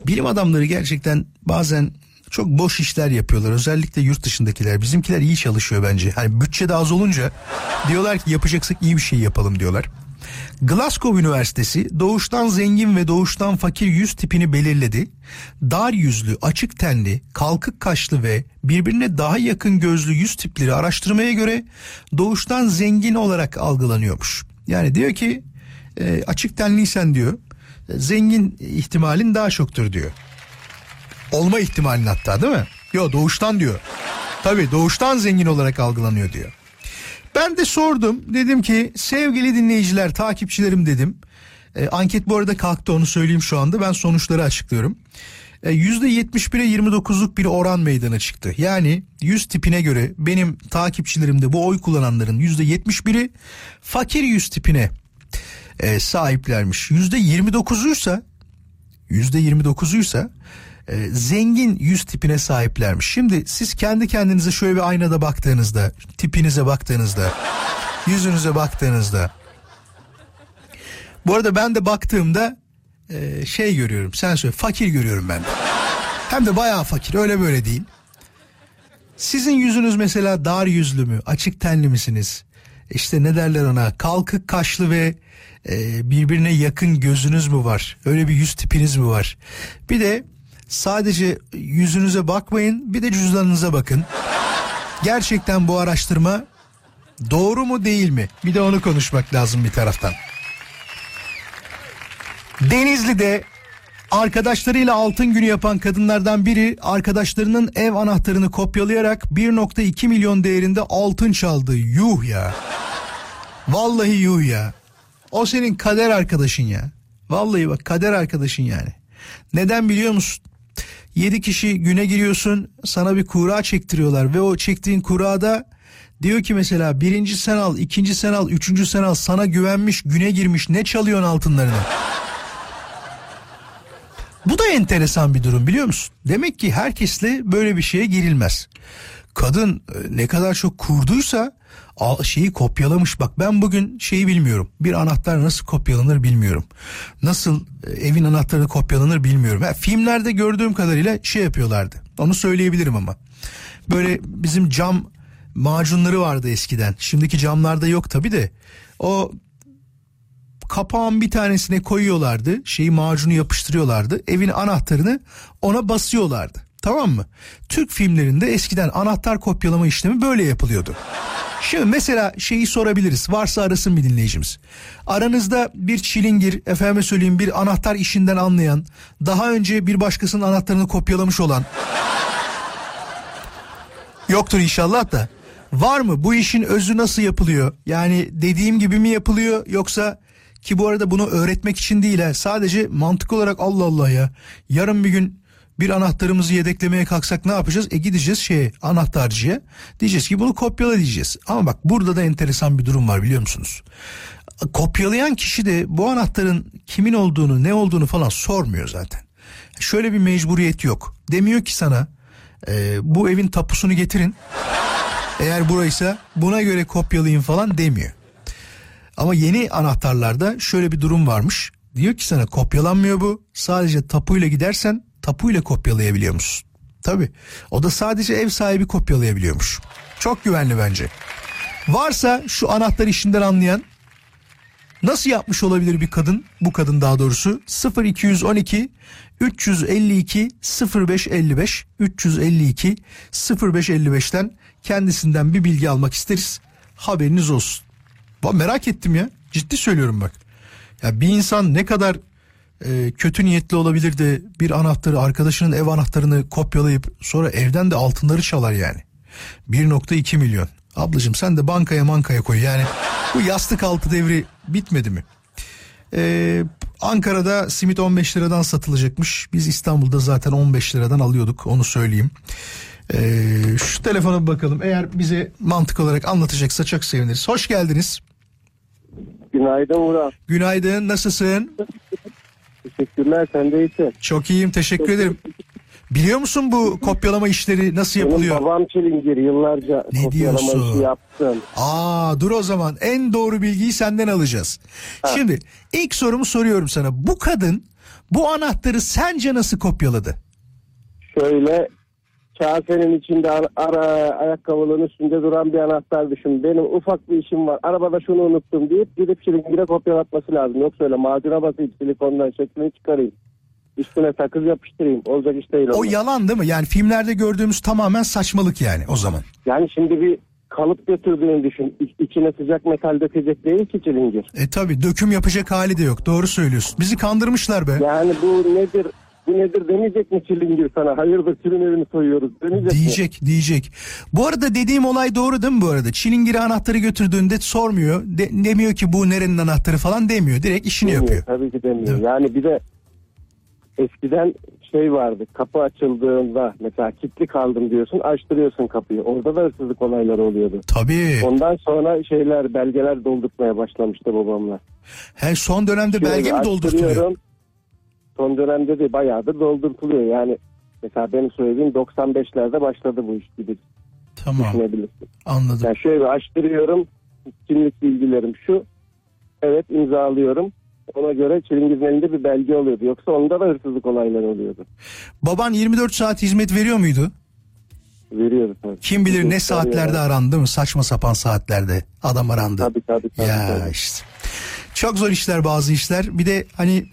bilim adamları gerçekten bazen çok boş işler yapıyorlar. Özellikle yurt dışındakiler. Bizimkiler iyi çalışıyor bence. Hani bütçe de az olunca diyorlar ki yapacaksak iyi bir şey yapalım diyorlar. Glasgow Üniversitesi doğuştan zengin ve doğuştan fakir yüz tipini belirledi. Dar yüzlü, açık tenli, kalkık kaşlı ve birbirine daha yakın gözlü yüz tipleri araştırmaya göre doğuştan zengin olarak algılanıyormuş. Yani diyor ki e, açık tenliysen diyor zengin ihtimalin daha çoktur diyor. Olma ihtimalin hatta değil mi? Yo doğuştan diyor. Tabii doğuştan zengin olarak algılanıyor diyor. Ben de sordum. Dedim ki sevgili dinleyiciler, takipçilerim dedim. E, anket bu arada kalktı onu söyleyeyim şu anda. Ben sonuçları açıklıyorum. E, %71'e 29'luk bir oran meydana çıktı. Yani 100 tipine göre benim takipçilerimde bu oy kullananların %71'i fakir 100 tipine e, sahiplermiş. %29'uysa %29'uysa e, zengin yüz tipine sahiplermiş. Şimdi siz kendi kendinize şöyle bir aynada baktığınızda, tipinize baktığınızda, yüzünüze baktığınızda. Bu arada ben de baktığımda e, şey görüyorum. Sen söyle fakir görüyorum ben de. Hem de bayağı fakir öyle böyle değil. Sizin yüzünüz mesela dar yüzlü mü, açık tenli misiniz? İşte ne derler ona kalkık kaşlı ve e, birbirine yakın gözünüz mü var? Öyle bir yüz tipiniz mi var? Bir de sadece yüzünüze bakmayın bir de cüzdanınıza bakın. Gerçekten bu araştırma doğru mu değil mi? Bir de onu konuşmak lazım bir taraftan. Denizli'de arkadaşlarıyla altın günü yapan kadınlardan biri arkadaşlarının ev anahtarını kopyalayarak 1.2 milyon değerinde altın çaldı. Yuh ya. Vallahi yuh ya. O senin kader arkadaşın ya. Vallahi bak kader arkadaşın yani. Neden biliyor musun? 7 kişi güne giriyorsun sana bir kura çektiriyorlar ve o çektiğin kurada diyor ki mesela birinci sen al ikinci sen al üçüncü sen al sana güvenmiş güne girmiş ne çalıyorsun altınlarını? Bu da enteresan bir durum biliyor musun? Demek ki herkesle böyle bir şeye girilmez. Kadın e, ne kadar çok kurduysa şeyi kopyalamış. Bak ben bugün şeyi bilmiyorum. Bir anahtar nasıl kopyalanır bilmiyorum. Nasıl e, evin anahtarı kopyalanır bilmiyorum. Ha, filmlerde gördüğüm kadarıyla şey yapıyorlardı. Onu söyleyebilirim ama. Böyle bizim cam macunları vardı eskiden. Şimdiki camlarda yok tabi de. O kapağın bir tanesine koyuyorlardı. Şeyi macunu yapıştırıyorlardı. Evin anahtarını ona basıyorlardı. Tamam mı? Türk filmlerinde eskiden anahtar kopyalama işlemi böyle yapılıyordu. Şimdi mesela şeyi sorabiliriz. Varsa arasın bir dinleyicimiz. Aranızda bir çilingir, efendime söyleyeyim bir anahtar işinden anlayan, daha önce bir başkasının anahtarını kopyalamış olan yoktur inşallah da. Var mı? Bu işin özü nasıl yapılıyor? Yani dediğim gibi mi yapılıyor yoksa ki bu arada bunu öğretmek için değil ha. Sadece mantık olarak Allah Allah ya. Yarın bir gün bir anahtarımızı yedeklemeye kalksak ne yapacağız? E gideceğiz şeye anahtarcıya. Diyeceğiz ki bunu kopyala diyeceğiz. Ama bak burada da enteresan bir durum var biliyor musunuz? Kopyalayan kişi de bu anahtarın kimin olduğunu ne olduğunu falan sormuyor zaten. Şöyle bir mecburiyet yok. Demiyor ki sana e, bu evin tapusunu getirin. Eğer buraysa buna göre kopyalayın falan demiyor. Ama yeni anahtarlarda şöyle bir durum varmış. Diyor ki sana kopyalanmıyor bu. Sadece tapuyla gidersen tapuyla kopyalayabiliyor musun? Tabi. O da sadece ev sahibi kopyalayabiliyormuş. Çok güvenli bence. Varsa şu anahtar işinden anlayan nasıl yapmış olabilir bir kadın? Bu kadın daha doğrusu 0212 352 0555 352 0555'ten kendisinden bir bilgi almak isteriz. Haberiniz olsun. Bak merak ettim ya. Ciddi söylüyorum bak. Ya bir insan ne kadar e, kötü niyetli olabilir de bir anahtarı arkadaşının ev anahtarını kopyalayıp sonra evden de altınları çalar yani. 1.2 milyon. Ablacığım sen de bankaya mankaya koy yani. Bu yastık altı devri bitmedi mi? Ee, Ankara'da simit 15 liradan satılacakmış. Biz İstanbul'da zaten 15 liradan alıyorduk onu söyleyeyim. Ee, şu telefona bir bakalım. Eğer bize mantık olarak anlatacaksa çok seviniriz. Hoş geldiniz. Günaydın Murat. Günaydın nasılsın? Teşekkürler sen de iyisin. Çok iyiyim teşekkür ederim. Biliyor musun bu kopyalama işleri nasıl Benim yapılıyor? babam çilingir yıllarca Ne kopyalama diyorsun? işi yaptım. Aa dur o zaman en doğru bilgiyi senden alacağız. Şimdi ilk sorumu soruyorum sana. Bu kadın bu anahtarı sence nasıl kopyaladı? Şöyle kasenin içinde ara, ara ayakkabının üstünde duran bir anahtar düşün. Benim ufak bir işim var. Arabada şunu unuttum deyip gidip çilingire kopyalatması lazım. Yoksa öyle macuna basayım silikondan şeklini çıkarayım. Üstüne sakız yapıştırayım. Olacak iş değil. O onlar. yalan değil mi? Yani filmlerde gördüğümüz tamamen saçmalık yani o zaman. Yani şimdi bir kalıp götürdüğünü düşün. İ- İçine sıcak metal dökecek değil ki çilingir. E tabi döküm yapacak hali de yok. Doğru söylüyorsun. Bizi kandırmışlar be. Yani bu nedir? Bu nedir demeyecek mi çilingir sana? Hayırdır kilin evini soyuyoruz demeyecek mi? Diyecek diyecek. Bu arada dediğim olay doğru değil mi bu arada? Çilingiri anahtarı götürdüğünde sormuyor. De- demiyor ki bu nerenin anahtarı falan demiyor. Direkt işini Demiyor, yapıyor. Tabii ki demiyor. Yani bir de eskiden şey vardı. Kapı açıldığında mesela kilitli kaldım diyorsun. Açtırıyorsun kapıyı. Orada da hırsızlık olayları oluyordu. Tabii. Ondan sonra şeyler belgeler doldurtmaya başlamıştı babamla. He, son dönemde belge mi doldurtuluyor? açtırıyorum. Son dönemde de bayağıdır doldurtuluyor. Yani mesela benim söylediğim 95'lerde başladı bu iş gibi Tamam düşünebilirsin. anladım. Yani şöyle açtırıyorum. Kimlik bilgilerim şu. Evet imzalıyorum. Ona göre çilingirin elinde bir belge oluyordu. Yoksa onda da hırsızlık olayları oluyordu. Baban 24 saat hizmet veriyor muydu? Veriyordu tabii. Kim bilir ne saatlerde arandı mı? Saçma sapan saatlerde adam arandı. Tabii tabii. tabii, ya tabii. işte. Çok zor işler bazı işler. Bir de hani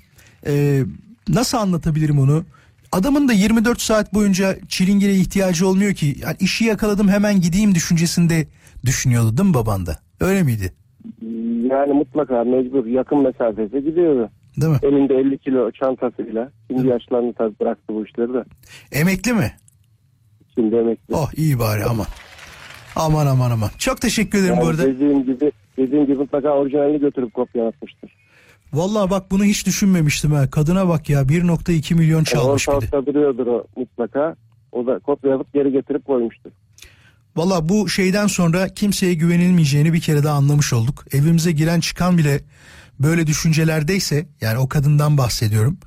e, nasıl anlatabilirim onu? Adamın da 24 saat boyunca çilingire ihtiyacı olmuyor ki. Yani işi yakaladım hemen gideyim düşüncesinde düşünüyordu değil mi baban da? Öyle miydi? Yani mutlaka mecbur yakın mesafede gidiyordu. Değil mi? Elinde 50 kilo çantasıyla. Şimdi yaşlandı tabii bıraktı bu işleri de. Emekli mi? Şimdi emekli. Oh iyi bari aman. Aman aman aman. Çok teşekkür ederim Yani bu arada. Dediğim gibi, dediğim gibi mutlaka orijinalini götürüp kopyalatmıştır. Vallahi bak bunu hiç düşünmemiştim ha. Kadına bak ya 1.2 milyon çalmış bir de. duruyordur o mutlaka. O da kopyalayıp geri getirip koymuştur. Valla bu şeyden sonra kimseye güvenilmeyeceğini bir kere daha anlamış olduk. Evimize giren çıkan bile böyle düşüncelerdeyse yani o kadından bahsediyorum.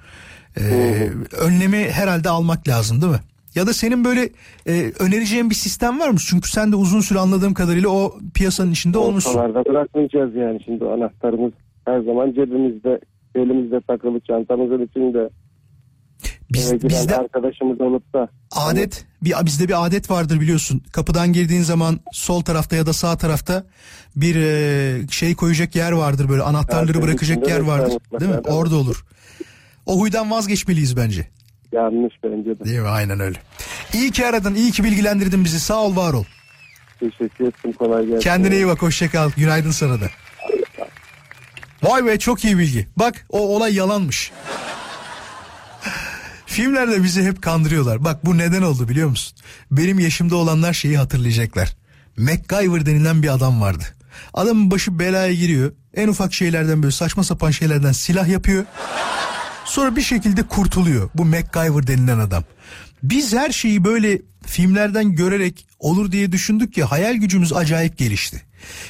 Ee, önlemi herhalde almak lazım değil mi? Ya da senin böyle e, önereceğin bir sistem var mı? Çünkü sen de uzun süre anladığım kadarıyla o piyasanın içinde olmuşsun. Ortalarda bırakmayacağız yani şimdi anahtarımız her zaman cebimizde, elimizde takılı çantamızın içinde. Biz, bizde arkadaşımız olup da adet bir bizde bir adet vardır biliyorsun. Kapıdan girdiğin zaman sol tarafta ya da sağ tarafta bir e, şey koyacak yer vardır böyle anahtarları bırakacak yer vardır. mutlaka, Değil mi? evet. Orada olur. O huydan vazgeçmeliyiz bence. yanlış bence de. Değil mi? Aynen öyle. İyi ki aradın, iyi ki bilgilendirdin bizi. Sağ ol, var ol. Teşekkür ettim kolay gelsin. Kendine iyi bak, hoşça kal. Günaydın sana da. Vay be çok iyi bilgi. Bak o olay yalanmış. Filmlerde bizi hep kandırıyorlar. Bak bu neden oldu biliyor musun? Benim yaşımda olanlar şeyi hatırlayacaklar. MacGyver denilen bir adam vardı. Adamın başı belaya giriyor. En ufak şeylerden böyle saçma sapan şeylerden silah yapıyor. Sonra bir şekilde kurtuluyor bu MacGyver denilen adam. Biz her şeyi böyle filmlerden görerek olur diye düşündük ki hayal gücümüz acayip gelişti.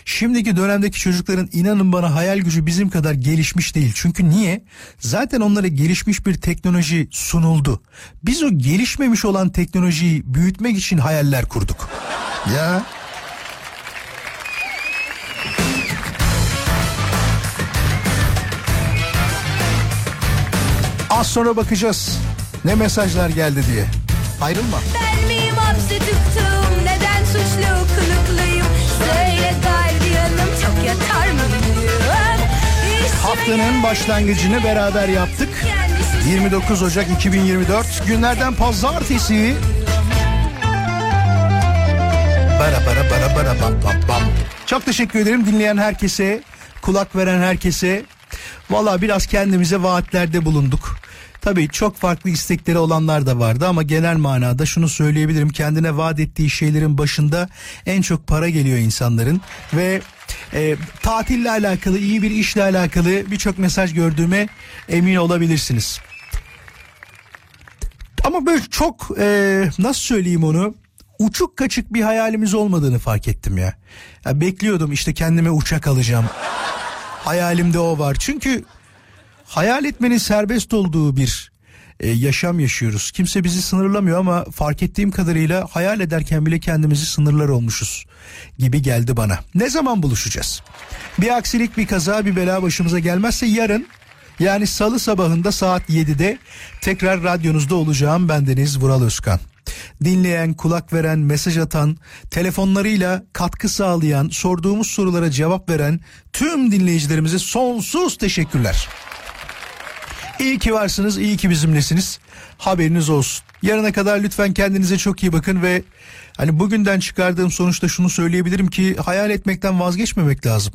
Şimdiki dönemdeki çocukların inanın bana hayal gücü bizim kadar gelişmiş değil. Çünkü niye? Zaten onlara gelişmiş bir teknoloji sunuldu. Biz o gelişmemiş olan teknolojiyi büyütmek için hayaller kurduk. Ya Az sonra bakacağız ne mesajlar geldi diye. Ayrılma. Ben miyim hapse tıktım neden suçlu Haftanın başlangıcını beraber yaptık. gelmiş 29 Ocak 2024 günlerden pazartesi. Bara bara bara bara bam bam bam. Çok teşekkür ederim dinleyen herkese, kulak veren herkese. Valla biraz kendimize vaatlerde bulunduk. Tabii çok farklı istekleri olanlar da vardı ama genel manada şunu söyleyebilirim. Kendine vaat ettiği şeylerin başında en çok para geliyor insanların ve e, tatille alakalı, iyi bir işle alakalı birçok mesaj gördüğüme emin olabilirsiniz. Ama böyle çok e, nasıl söyleyeyim onu uçuk kaçık bir hayalimiz olmadığını fark ettim ya. ya bekliyordum işte kendime uçak alacağım. Hayalimde o var. Çünkü hayal etmenin serbest olduğu bir e, yaşam yaşıyoruz. Kimse bizi sınırlamıyor ama fark ettiğim kadarıyla hayal ederken bile kendimizi sınırlar olmuşuz gibi geldi bana. Ne zaman buluşacağız? Bir aksilik, bir kaza, bir bela başımıza gelmezse yarın yani salı sabahında saat 7'de tekrar radyonuzda olacağım bendeniz Vural Özkan. Dinleyen, kulak veren, mesaj atan, telefonlarıyla katkı sağlayan, sorduğumuz sorulara cevap veren tüm dinleyicilerimize sonsuz teşekkürler. İyi ki varsınız, iyi ki bizimlesiniz. Haberiniz olsun. Yarına kadar lütfen kendinize çok iyi bakın ve hani bugünden çıkardığım sonuçta şunu söyleyebilirim ki hayal etmekten vazgeçmemek lazım.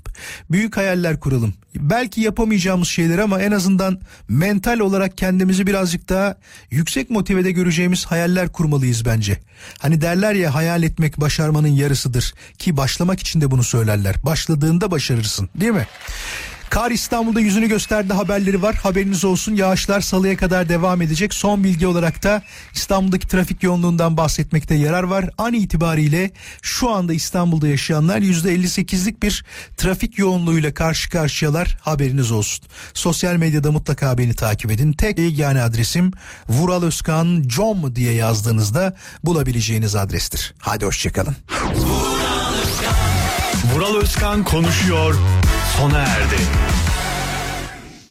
Büyük hayaller kuralım. Belki yapamayacağımız şeyler ama en azından mental olarak kendimizi birazcık daha yüksek motivede göreceğimiz hayaller kurmalıyız bence. Hani derler ya hayal etmek başarmanın yarısıdır ki başlamak için de bunu söylerler. Başladığında başarırsın değil mi? Kar İstanbul'da yüzünü gösterdi haberleri var. Haberiniz olsun yağışlar salıya kadar devam edecek. Son bilgi olarak da İstanbul'daki trafik yoğunluğundan bahsetmekte yarar var. An itibariyle şu anda İstanbul'da yaşayanlar %58'lik bir trafik yoğunluğuyla karşı karşıyalar. Haberiniz olsun. Sosyal medyada mutlaka beni takip edin. Tek yani adresim Vural Özkan com diye yazdığınızda bulabileceğiniz adrestir. Hadi hoşçakalın. Vural Özkan konuşuyor sona erdi.